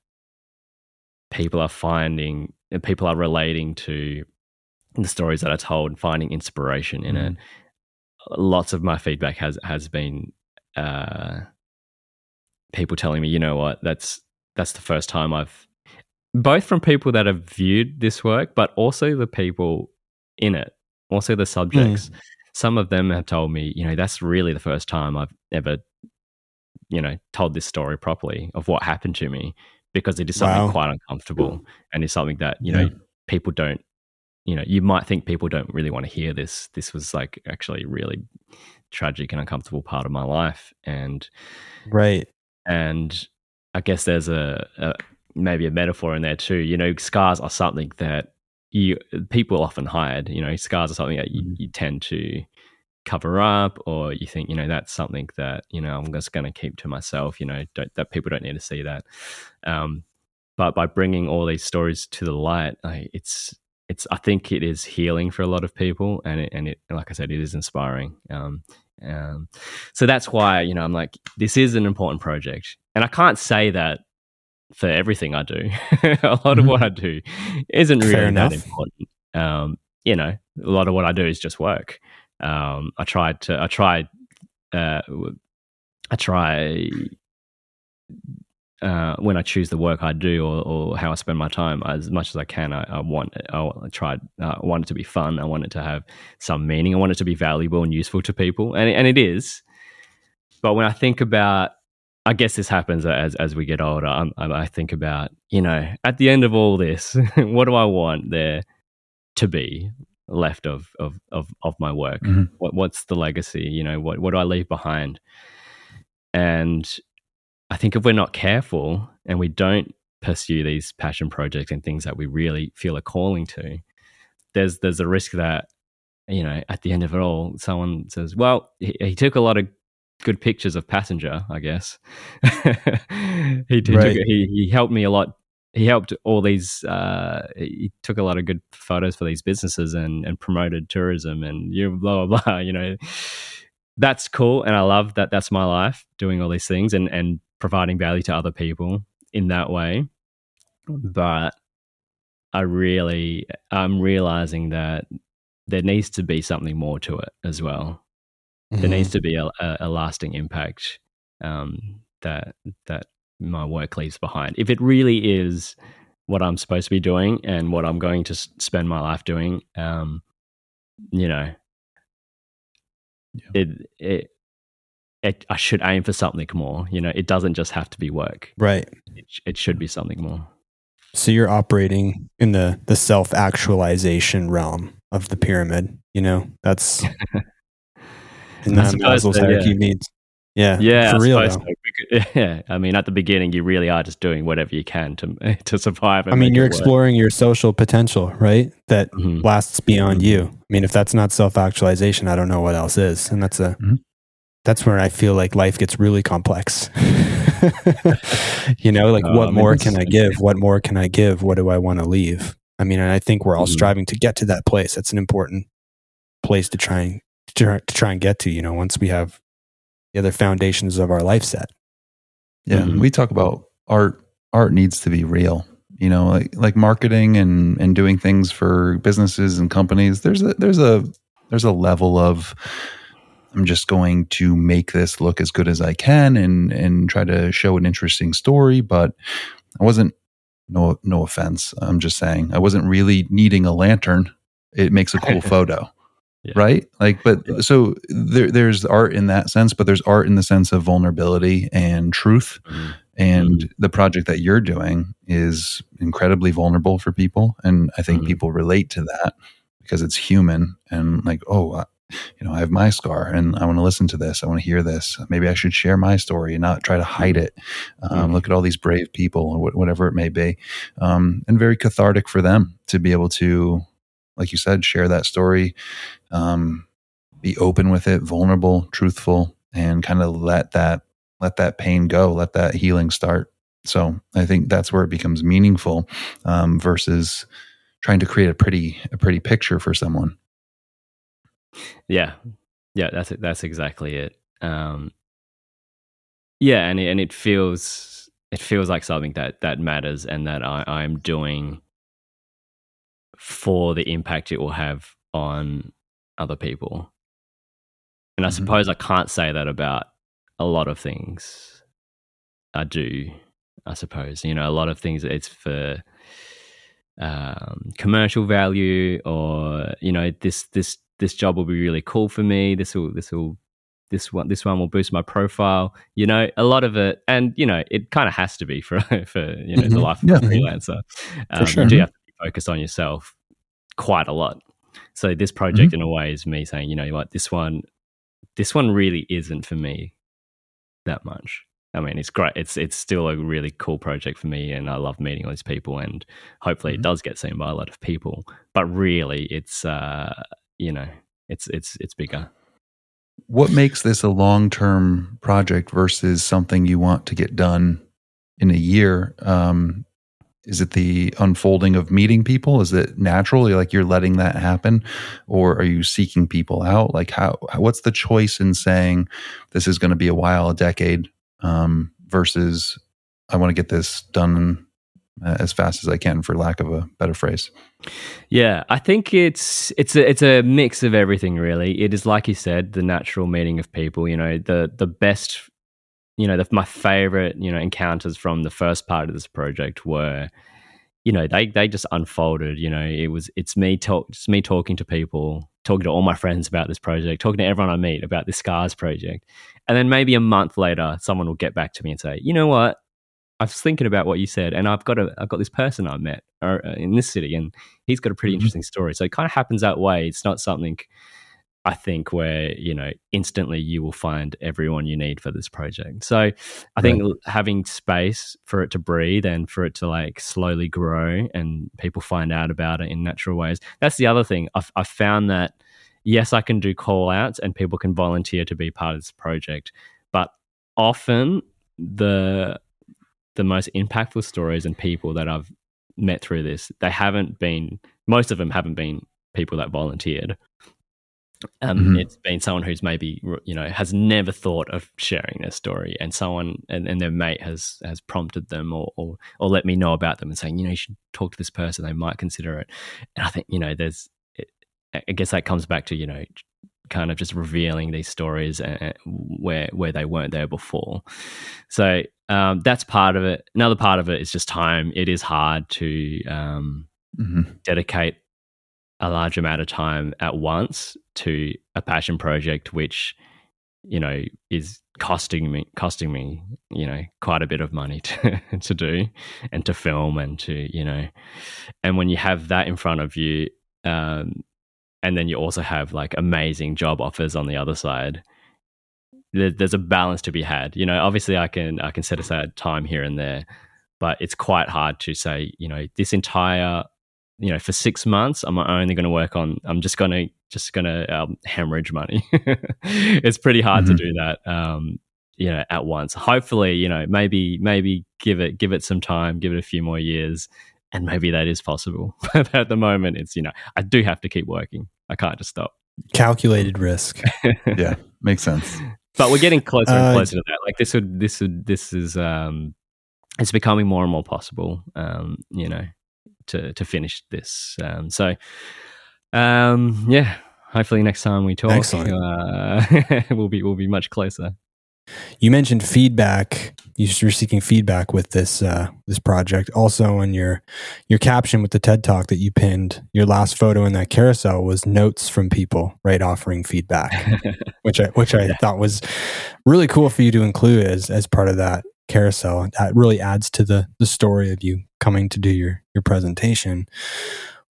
people are finding and people are relating to the stories that are told and finding inspiration in mm. it. Lots of my feedback has has been uh, people telling me, you know what, that's that's the first time I've both from people that have viewed this work, but also the people in it, also the subjects. Mm. Some of them have told me, you know, that's really the first time I've ever, you know, told this story properly of what happened to me because it is something wow. quite uncomfortable and it's something that you know people don't you know you might think people don't really want to hear this this was like actually really tragic and uncomfortable part of my life and right and i guess there's a, a maybe a metaphor in there too you know scars are something that you people often hide you know scars are something that you, mm-hmm. you tend to cover up or you think you know that's something that you know i'm just going to keep to myself you know that people don't need to see that. Um, but by bringing all these stories to the light like, it's it's i think it is healing for a lot of people and it, and it like i said it is inspiring. Um, um, so that's why you know i'm like this is an important project. And i can't say that for everything i do. A lot mm-hmm. of what i do isn't really that important. Um, you know a lot of what i do is just work um, I tried to I tried uh, I try uh, when I choose the work I do or, or, how I spend my time as much as I can. I, I want I, I tried uh, I want it to be fun. I want it to have some meaning. I want it to be valuable and useful to people, and and it is. But when I think about I guess this happens as as we get older. I, I think about you know at the end of all this, what do I want there to be? Left of of of, of my work? Mm-hmm. What what's the legacy? You know, what what do I leave behind? And I think if we're not careful and we don't pursue these passion projects and things that we really feel a calling to, there's there's a risk that you know at the end of it all, someone says, "Well, he, he took a lot of good pictures of passenger, I guess. he, did, right. he he helped me a lot he helped all these. Uh, he took a lot of good photos for these businesses and and promoted tourism and you know, blah blah blah. You know, that's cool, and I love that. That's my life doing all these things and and providing value to other people in that way. But I really, I'm realizing that there needs to be something more to it as well. Mm-hmm. There needs mm-hmm. to be a, a, a lasting impact um, that that my work leaves behind. If it really is what I'm supposed to be doing and what I'm going to spend my life doing, um, you know, yeah. it, it, it, I should aim for something more. You know, it doesn't just have to be work. Right. It, it should be something more. So you're operating in the the self actualization realm of the pyramid. You know, that's in that Maslow's hierarchy yeah. needs. Yeah, yeah, for real. So. Yeah, I mean, at the beginning, you really are just doing whatever you can to to survive. I mean, you're exploring your social potential, right? That mm-hmm. lasts beyond mm-hmm. you. I mean, if that's not self actualization, I don't know what else is, and that's a mm-hmm. that's where I feel like life gets really complex. you know, like what I mean, more can I give? What more can I give? What do I want to leave? I mean, and I think we're all mm-hmm. striving to get to that place. That's an important place to try and to, to try and get to. You know, once we have the other foundations of our life set. Yeah, mm-hmm. we talk about art. Art needs to be real. You know, like like marketing and and doing things for businesses and companies. There's a there's a there's a level of I'm just going to make this look as good as I can and and try to show an interesting story. But I wasn't no no offense. I'm just saying I wasn't really needing a lantern. It makes a cool photo. Yeah. Right? Like, but so there, there's art in that sense, but there's art in the sense of vulnerability and truth. Mm-hmm. And mm-hmm. the project that you're doing is incredibly vulnerable for people. And I think mm-hmm. people relate to that because it's human and like, oh, you know, I have my scar and I want to listen to this. I want to hear this. Maybe I should share my story and not try to hide it. Um, mm-hmm. Look at all these brave people or whatever it may be. Um, and very cathartic for them to be able to like you said, share that story, um, be open with it, vulnerable, truthful, and kind of let that let that pain go, let that healing start. So I think that's where it becomes meaningful um, versus trying to create a pretty a pretty picture for someone. Yeah, yeah, that's it. That's exactly it. Um, yeah, and it, and it feels it feels like something that that matters and that I, I'm doing for the impact it will have on other people. And I mm-hmm. suppose I can't say that about a lot of things. I do, I suppose. You know, a lot of things it's for um, commercial value, or you know, this this this job will be really cool for me. This will this will this one this one will boost my profile. You know, a lot of it, and you know, it kind of has to be for for you know mm-hmm. the life of yeah. a freelancer. Um, sure. You do have to focus on yourself quite a lot. So this project, mm-hmm. in a way, is me saying, you know what, this one, this one really isn't for me that much. I mean, it's great. It's it's still a really cool project for me, and I love meeting all these people. And hopefully, mm-hmm. it does get seen by a lot of people. But really, it's uh, you know, it's it's it's bigger. What makes this a long term project versus something you want to get done in a year? Um, is it the unfolding of meeting people? Is it naturally like you're letting that happen? Or are you seeking people out? Like how what's the choice in saying this is going to be a while a decade um, versus i want to get this done uh, as fast as i can for lack of a better phrase? Yeah i think it's it's a, it's a mix of everything really. It is like you said the natural meeting of people you know the the best you know, the, my favorite, you know, encounters from the first part of this project were, you know, they they just unfolded. You know, it was it's me talk, it's me talking to people, talking to all my friends about this project, talking to everyone I meet about this scars project, and then maybe a month later, someone will get back to me and say, you know what, I was thinking about what you said, and I've got a I've got this person I met uh, in this city, and he's got a pretty mm-hmm. interesting story. So it kind of happens that way. It's not something I think where you know instantly you will find everyone you need for this project. So I think having space for it to breathe and for it to like slowly grow and people find out about it in natural ways. That's the other thing. I've, I've found that yes, I can do call outs and people can volunteer to be part of this project, but often the the most impactful stories and people that I've met through this, they haven't been most of them haven't been people that volunteered um, mm-hmm. It's been someone who's maybe you know has never thought of sharing their story, and someone and, and their mate has has prompted them or, or, or let me know about them and saying you know you should talk to this person, they might consider it. And I think you know there's it, I guess that comes back to you know kind of just revealing these stories where where they weren't there before. So um, that's part of it. Another part of it is just time. It is hard to um, mm-hmm. dedicate a large amount of time at once to a passion project, which you know is costing me costing me you know quite a bit of money to to do and to film and to you know and when you have that in front of you um, and then you also have like amazing job offers on the other side there, there's a balance to be had. You know obviously i can i can set aside time here and there but it's quite hard to say you know this entire you know for six months i'm only going to work on i'm just going to just going to um, hemorrhage money it's pretty hard mm-hmm. to do that um, you know at once hopefully you know maybe maybe give it give it some time give it a few more years and maybe that is possible. But at the moment, it's you know I do have to keep working. I can't just stop. Calculated risk. yeah, makes sense. But we're getting closer and uh, closer uh, to that. Like this would this would this is um, it's becoming more and more possible. Um, you know, to to finish this. Um, so, um, yeah. Hopefully, next time we talk, uh, we'll be we'll be much closer. You mentioned feedback. You're seeking feedback with this uh, this project. Also, in your your caption with the TED Talk that you pinned, your last photo in that carousel was notes from people, right, offering feedback, which I which I yeah. thought was really cool for you to include as as part of that carousel. That really adds to the the story of you coming to do your your presentation.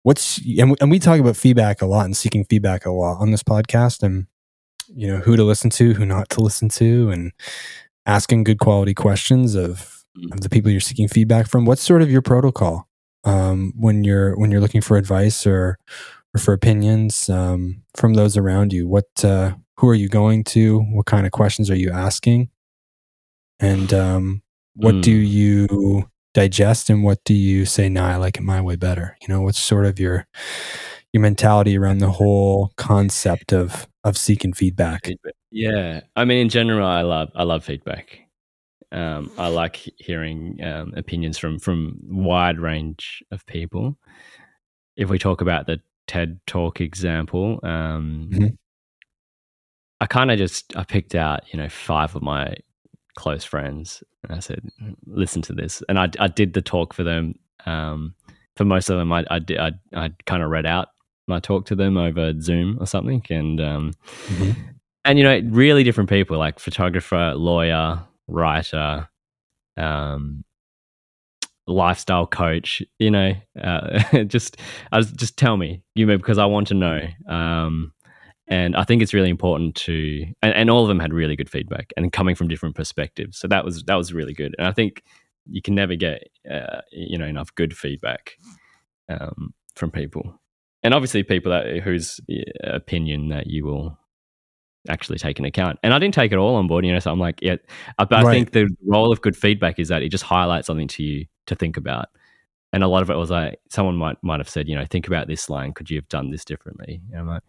What's and we, and we talk about feedback a lot and seeking feedback a lot on this podcast, and you know who to listen to, who not to listen to, and asking good quality questions of mm. of the people you're seeking feedback from. What's sort of your protocol um, when you're when you're looking for advice or or for opinions um, from those around you? What uh, who are you going to? What kind of questions are you asking? And um, what mm. do you digest and what do you say nah i like it my way better you know what's sort of your your mentality around the whole concept of of seeking feedback. Yeah, I mean, in general, I love I love feedback. Um, I like hearing um, opinions from from wide range of people. If we talk about the TED Talk example, um, mm-hmm. I kind of just I picked out you know five of my close friends, and I said, "Listen to this," and I I did the talk for them. Um, for most of them, I I, I, I kind of read out my talk to them over Zoom or something, and um, mm-hmm. and you know, really different people like photographer, lawyer, writer, um, lifestyle coach. You know, uh, just I was, just tell me, you know, because I want to know. Um, and I think it's really important to, and, and all of them had really good feedback and coming from different perspectives. So that was that was really good. And I think you can never get uh, you know enough good feedback um, from people and obviously people that whose opinion that you will actually take into account. And I didn't take it all on board, you know. So I'm like, yeah, uh, but I right. think the role of good feedback is that it just highlights something to you to think about. And a lot of it was like someone might might have said, you know, think about this line. Could you have done this differently? And I'm like,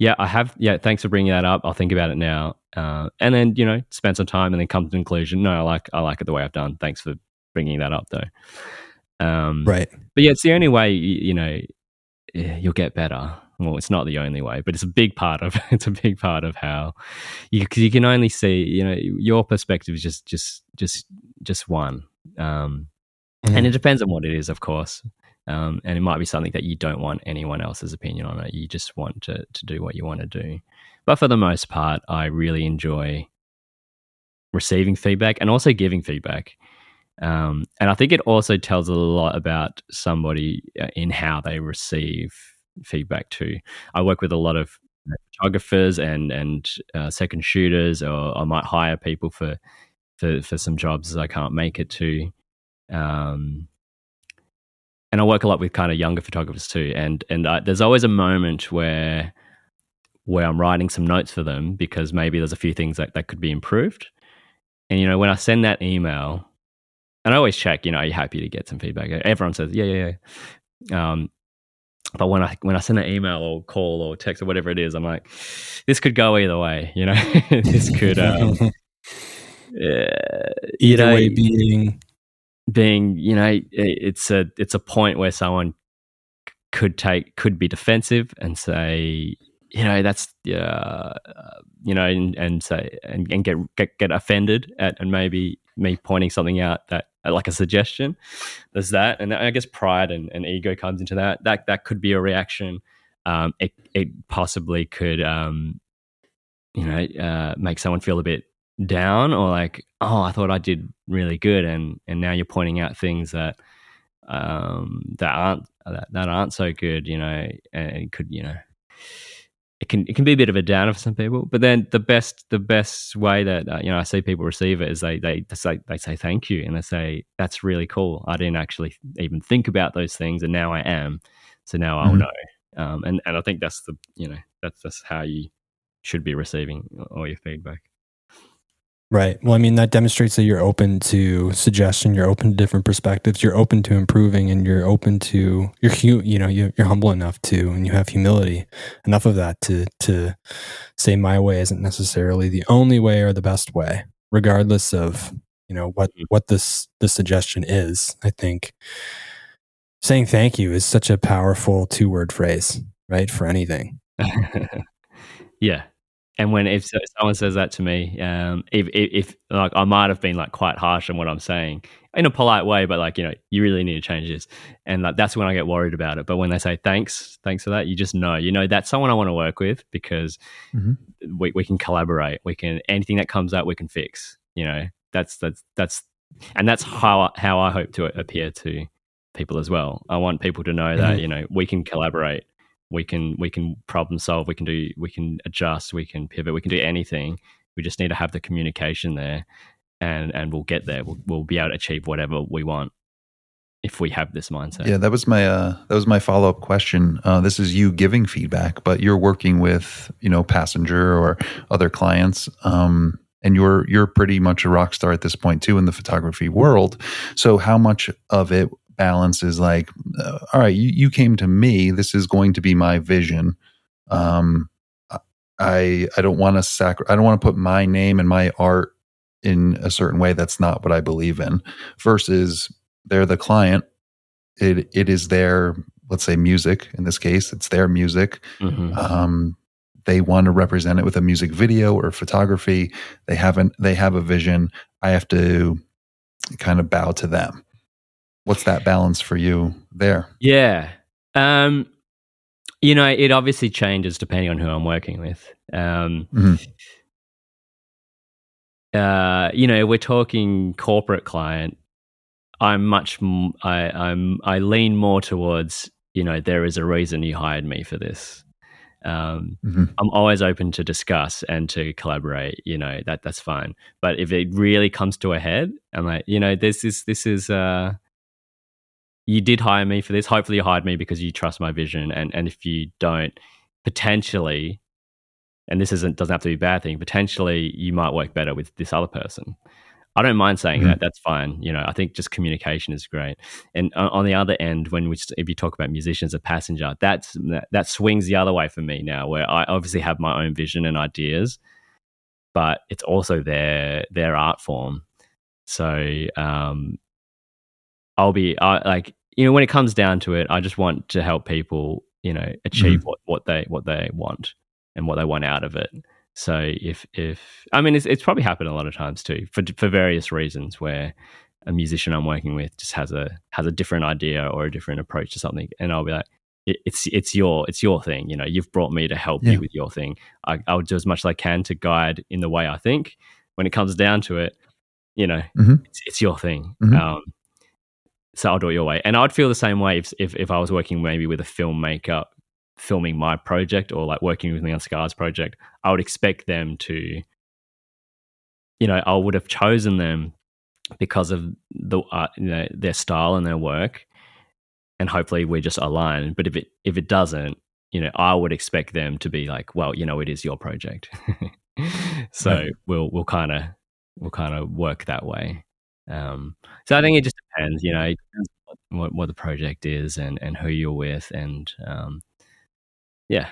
yeah, I have. Yeah, thanks for bringing that up. I'll think about it now. Uh, and then you know, spend some time and then come to the conclusion. No, I like I like it the way I've done. Thanks for bringing that up, though. Um, right. But yeah, it's the only way you, know you'll get better. Well, it's not the only way, but it's a big part of it's a big part of how you you can only see you know your perspective is just just just just one, um, mm-hmm. and it depends on what it is, of course. Um, and it might be something that you don't want anyone else's opinion on it. You just want to to do what you want to do. But for the most part, I really enjoy receiving feedback and also giving feedback. Um, and I think it also tells a lot about somebody uh, in how they receive feedback too. I work with a lot of photographers and and uh, second shooters, or I might hire people for for for some jobs I can't make it to. Um, and I work a lot with kind of younger photographers too. And and I, there's always a moment where where I'm writing some notes for them because maybe there's a few things that, that could be improved. And you know, when I send that email, and I always check, you know, are you happy to get some feedback? Everyone says, yeah, yeah, yeah. Um, but when I when I send an email or call or text or whatever it is, I'm like, this could go either way. You know, this could, um, uh, you know, way being being, you know, it's a it's a point where someone could take could be defensive and say you know that's uh, you know and, and say and, and get, get get offended at and maybe me pointing something out that like a suggestion. There's that and i guess pride and, and ego comes into that. That that could be a reaction. Um, it, it possibly could um, you know uh, make someone feel a bit down or like oh i thought i did really good and and now you're pointing out things that um, that aren't that, that aren't so good you know and it could you know it can it can be a bit of a downer for some people. But then the best the best way that uh, you know I see people receive it is they they say they say thank you and they say that's really cool. I didn't actually even think about those things, and now I am. So now I'll mm-hmm. know. Um, and and I think that's the you know that's that's how you should be receiving all your feedback. Right. Well, I mean, that demonstrates that you're open to suggestion, you're open to different perspectives, you're open to improving, and you're open to you're you know you're, you're humble enough to, and you have humility enough of that to to say my way isn't necessarily the only way or the best way, regardless of you know what mm-hmm. what this the suggestion is. I think saying thank you is such a powerful two word phrase, right, for anything. yeah, and when if someone says that to me, um, if, if, if like I might have been like quite harsh on what I'm saying in a polite way, but like you know, you really need to change this, and like that's when I get worried about it. But when they say thanks, thanks for that, you just know, you know, that's someone I want to work with because mm-hmm. we we can collaborate. We can anything that comes up, we can fix. You know, that's that's that's, and that's how how I hope to appear to people as well. I want people to know mm-hmm. that you know we can collaborate we can we can problem solve we can do we can adjust we can pivot we can do anything. We just need to have the communication there and and we'll get there. We'll, we'll be able to achieve whatever we want if we have this mindset. Yeah that was my uh that was my follow-up question. Uh this is you giving feedback but you're working with you know passenger or other clients um and you're you're pretty much a rock star at this point too in the photography world. So how much of it balance is like, uh, all right, you, you came to me. This is going to be my vision. Um, I I don't want to sacri- I don't want to put my name and my art in a certain way that's not what I believe in. Versus they're the client. It it is their let's say music in this case. It's their music. Mm-hmm. Um, they want to represent it with a music video or photography. They haven't. They have a vision. I have to kind of bow to them what's that balance for you there? Yeah. Um, you know, it obviously changes depending on who I'm working with. Um, mm-hmm. uh, you know, we're talking corporate client. I'm much. I, I'm. I lean more towards. You know, there is a reason you hired me for this. Um, mm-hmm. I'm always open to discuss and to collaborate. You know that that's fine. But if it really comes to a head, I'm like, you know, this is this is uh, you did hire me for this. Hopefully, you hired me because you trust my vision. And and if you don't, potentially, and this isn't doesn't have to be a bad thing. Potentially, you might work better with this other person. I don't mind saying mm-hmm. that. That's fine. You know, I think just communication is great. And on the other end, when we if you talk about musicians, as a passenger, that's that, that swings the other way for me now, where I obviously have my own vision and ideas, but it's also their their art form. So um, I'll be I, like you know, when it comes down to it, I just want to help people, you know, achieve mm. what, what they what they want and what they want out of it. So if if I mean, it's, it's probably happened a lot of times too for for various reasons where a musician I'm working with just has a has a different idea or a different approach to something, and I'll be like, it's it's your it's your thing. You know, you've brought me to help yeah. you with your thing. I, I'll do as much as I can to guide in the way I think. When it comes down to it, you know, mm-hmm. it's, it's, your thing. Mm-hmm. Um, so I'll do it your way. And I'd feel the same way if, if, if I was working maybe with a filmmaker filming my project or like working with me on Scar's project. I would expect them to, you know, I would have chosen them because of the uh, you know their style and their work, and hopefully we're just aligned. But if it if it doesn't, you know, I would expect them to be like, well, you know, it is your project. so yeah. we'll we'll kind of we'll kind of work that way. Um, so I think it just depends, you know, it depends what, what the project is and, and who you're with. And um, yeah.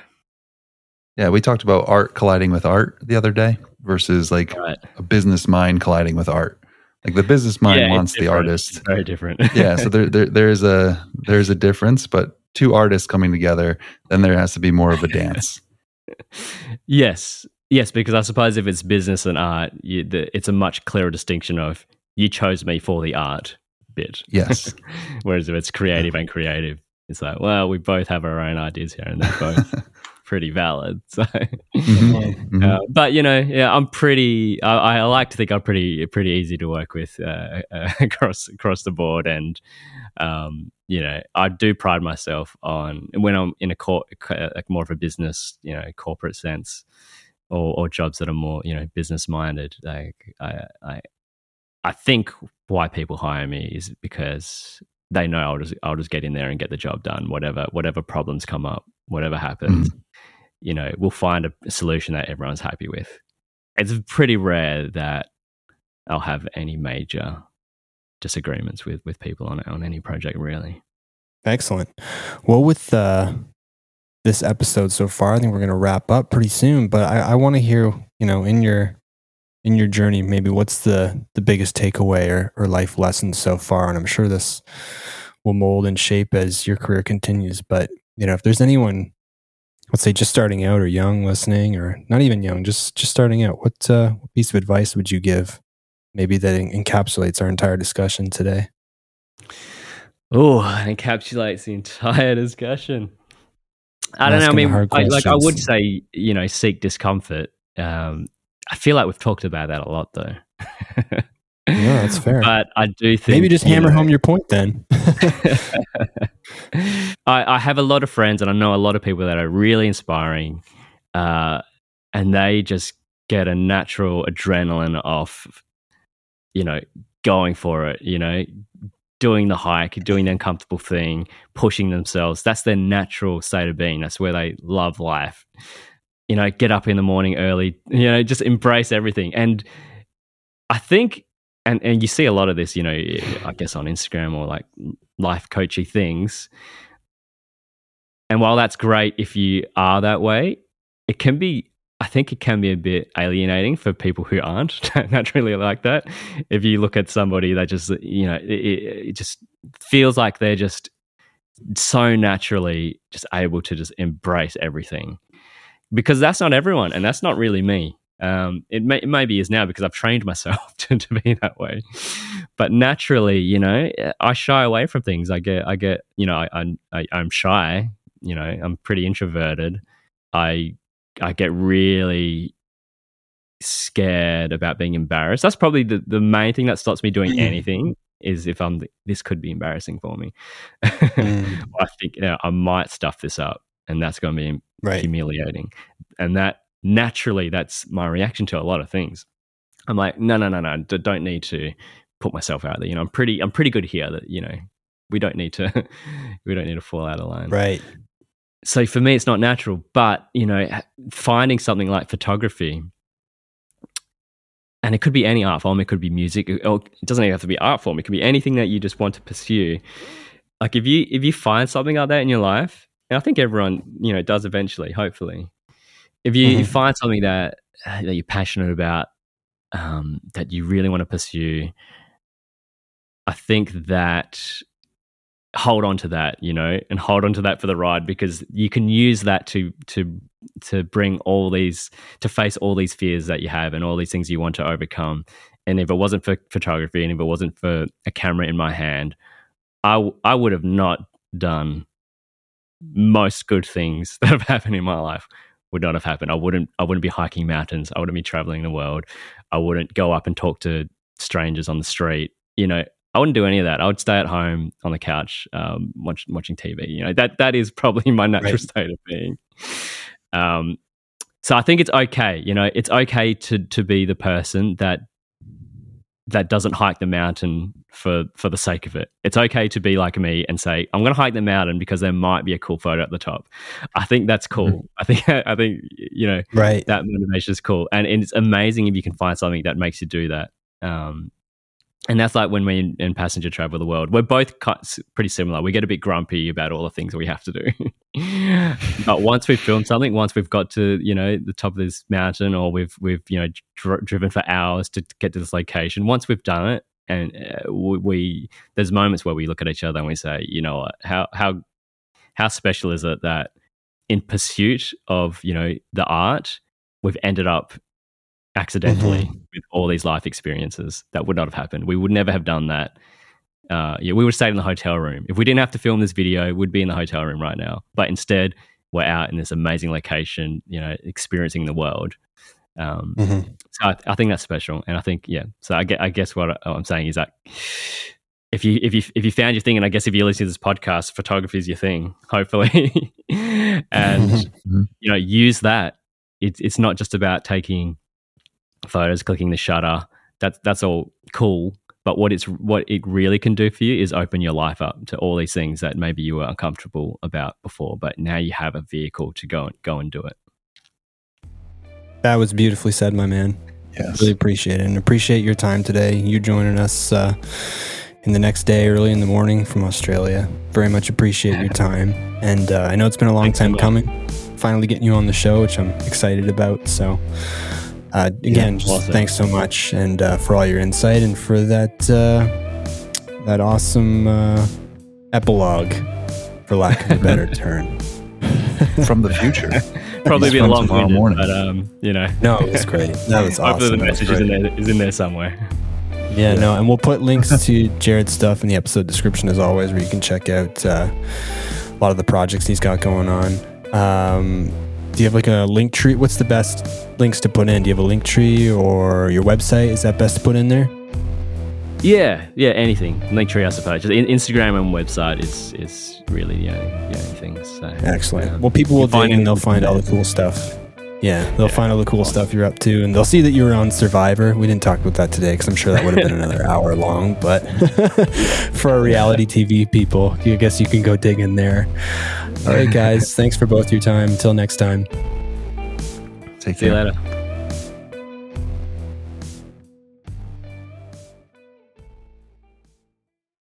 Yeah. We talked about art colliding with art the other day versus like right. a business mind colliding with art. Like the business mind yeah, wants the artist. It's very different. yeah. So there, there, there is a, there's a difference, but two artists coming together, then there has to be more of a dance. yes, yes, because I suppose if it's business and art, you, the, it's a much clearer distinction of you chose me for the art bit. Yes. Whereas if it's creative and creative, it's like, well, we both have our own ideas here, and they're both pretty valid. So, mm-hmm. Uh, but you know, yeah, I'm pretty. I, I, like to think I'm pretty pretty easy to work with uh, uh, across across the board, and um, you know, I do pride myself on when I'm in a cor- like more of a business, you know, corporate sense, or, or jobs that are more you know business minded. Like I, I I think why people hire me is because they know I'll just I'll just get in there and get the job done. Whatever whatever problems come up, whatever happens, mm. you know, we'll find a solution that everyone's happy with. It's pretty rare that I'll have any major disagreements with with people on on any project really. Excellent. Well, with uh, this episode so far, I think we're going to wrap up pretty soon. But I, I want to hear, you know, in your in your journey, maybe what's the the biggest takeaway or, or life lesson so far? And I'm sure this will mold and shape as your career continues. But you know, if there's anyone, let's say just starting out or young listening, or not even young, just just starting out, what uh, what piece of advice would you give? Maybe that encapsulates our entire discussion today. Oh, encapsulates the entire discussion. I don't know. I mean, I, like I would say, you know, seek discomfort. Um, I feel like we've talked about that a lot, though. yeah, that's fair. But I do think maybe just hammer know, home your point then. I, I, have a lot of friends, and I know a lot of people that are really inspiring, uh, and they just get a natural adrenaline off, you know, going for it. You know, doing the hike, doing the uncomfortable thing, pushing themselves. That's their natural state of being. That's where they love life you know, get up in the morning early, you know, just embrace everything. And I think, and, and you see a lot of this, you know, I guess on Instagram or like life coachy things. And while that's great if you are that way, it can be, I think it can be a bit alienating for people who aren't naturally like that. If you look at somebody that just, you know, it, it just feels like they're just so naturally just able to just embrace everything because that's not everyone, and that's not really me. Um, it, may, it maybe is now because I've trained myself to, to be that way. But naturally, you know, I shy away from things. I get, I get, you know, I, I, I'm shy. You know, I'm pretty introverted. I, I get really scared about being embarrassed. That's probably the, the main thing that stops me doing mm. anything is if I'm this could be embarrassing for me. mm. I think you know, I might stuff this up, and that's going to be right. humiliating. And that naturally, that's my reaction to a lot of things. I'm like, no, no, no, no, don't need to put myself out there. You know, I'm pretty, I'm pretty good here. That you know, we don't need to, we don't need to fall out of line. Right. So for me, it's not natural. But you know, finding something like photography, and it could be any art form. It could be music. It doesn't even have to be art form. It could be anything that you just want to pursue. Like if you if you find something like that in your life, and I think everyone, you know, does eventually, hopefully. If you, mm-hmm. find something that that you're passionate about, um, that you really want to pursue, I think that hold on to that, you know, and hold on to that for the ride because you can use that to to to bring all these to face all these fears that you have and all these things you want to overcome. And if it wasn't for photography and if it wasn't for a camera in my hand, I I would have not done most good things that have happened in my life would not have happened. I wouldn't I wouldn't be hiking mountains. I wouldn't be traveling the world. I wouldn't go up and talk to strangers on the street. You know, I wouldn't do any of that. I would stay at home on the couch, um, watch, watching TV. You know, that that is probably my natural right. state of being. Um, so I think it's okay. You know, it's okay to to be the person that that doesn't hike the mountain for for the sake of it. It's okay to be like me and say, I'm going to hike the mountain because there might be a cool photo at the top. I think that's cool. Mm-hmm. I think I think you know right. that motivation is cool, and, and it's amazing if you can find something that makes you do that. Um, and that's like when we in, passenger travel the world. We're both pretty similar. We get a bit grumpy about all the things we have to do. But once we've filmed something once we've got to you know the top of this mountain or we've we've you know dr- driven for hours to get to this location once we've done it and uh, we, we, there's moments where we look at each other and we say you know how how how special is it that in pursuit of you know the art, we've ended up accidentally mm-hmm. with all these life experiences that would not have happened. We would never have done that. Uh, yeah, we would stay in the hotel room. If we didn't have to film this video, we'd be in the hotel room right now. But instead, we're out in this amazing location, you know, experiencing the world. Um, mm-hmm. So I, I, think that's special, and I think yeah. So I, get, I guess what I, am saying is that if you if you if you found your thing, and I guess if you listen to this podcast, photography is your thing, hopefully, and mm-hmm. you know use that. It's it's not just about taking photos, clicking the shutter. That's that's all cool. But what it's what it really can do for you is open your life up to all these things that maybe you were uncomfortable about before, but now you have a vehicle to go and go and do it. That was beautifully said, my man. Yes. Really appreciate it and appreciate your time today. You joining us uh, in the next day, early in the morning from Australia. Very much appreciate your time. And uh, I know it's been a long Thanks time coming. Finally getting you on the show, which I'm excited about. So, uh, again, yeah, awesome. thanks so much, and uh, for all your insight and for that uh, that awesome uh, epilogue, for lack of a better term, from the future. Probably be a long morning, but um, you know, no, it was great. That was awesome. Hopefully, the message is in, there, is in there somewhere. Yeah, no, and we'll put links to Jarrad's stuff in the episode description as always, where you can check out uh, a lot of the projects he's got going on. Um, do you have like a link tree? What's the best links to put in? Do you have a link tree or your website? Is that best to put in there? Yeah, yeah, anything. Link tree, I suppose. Just Instagram and website is is really the only, the only things. So, Excellent. Um, well, people will dig and they'll find all the cool stuff. Yeah, they'll yeah. find all the cool awesome. stuff you're up to, and they'll see that you were on Survivor. We didn't talk about that today because I'm sure that would have been another hour long. But for our reality TV people, I guess you can go dig in there. All right, guys. thanks for both your time. Until next time. Take See care. you later.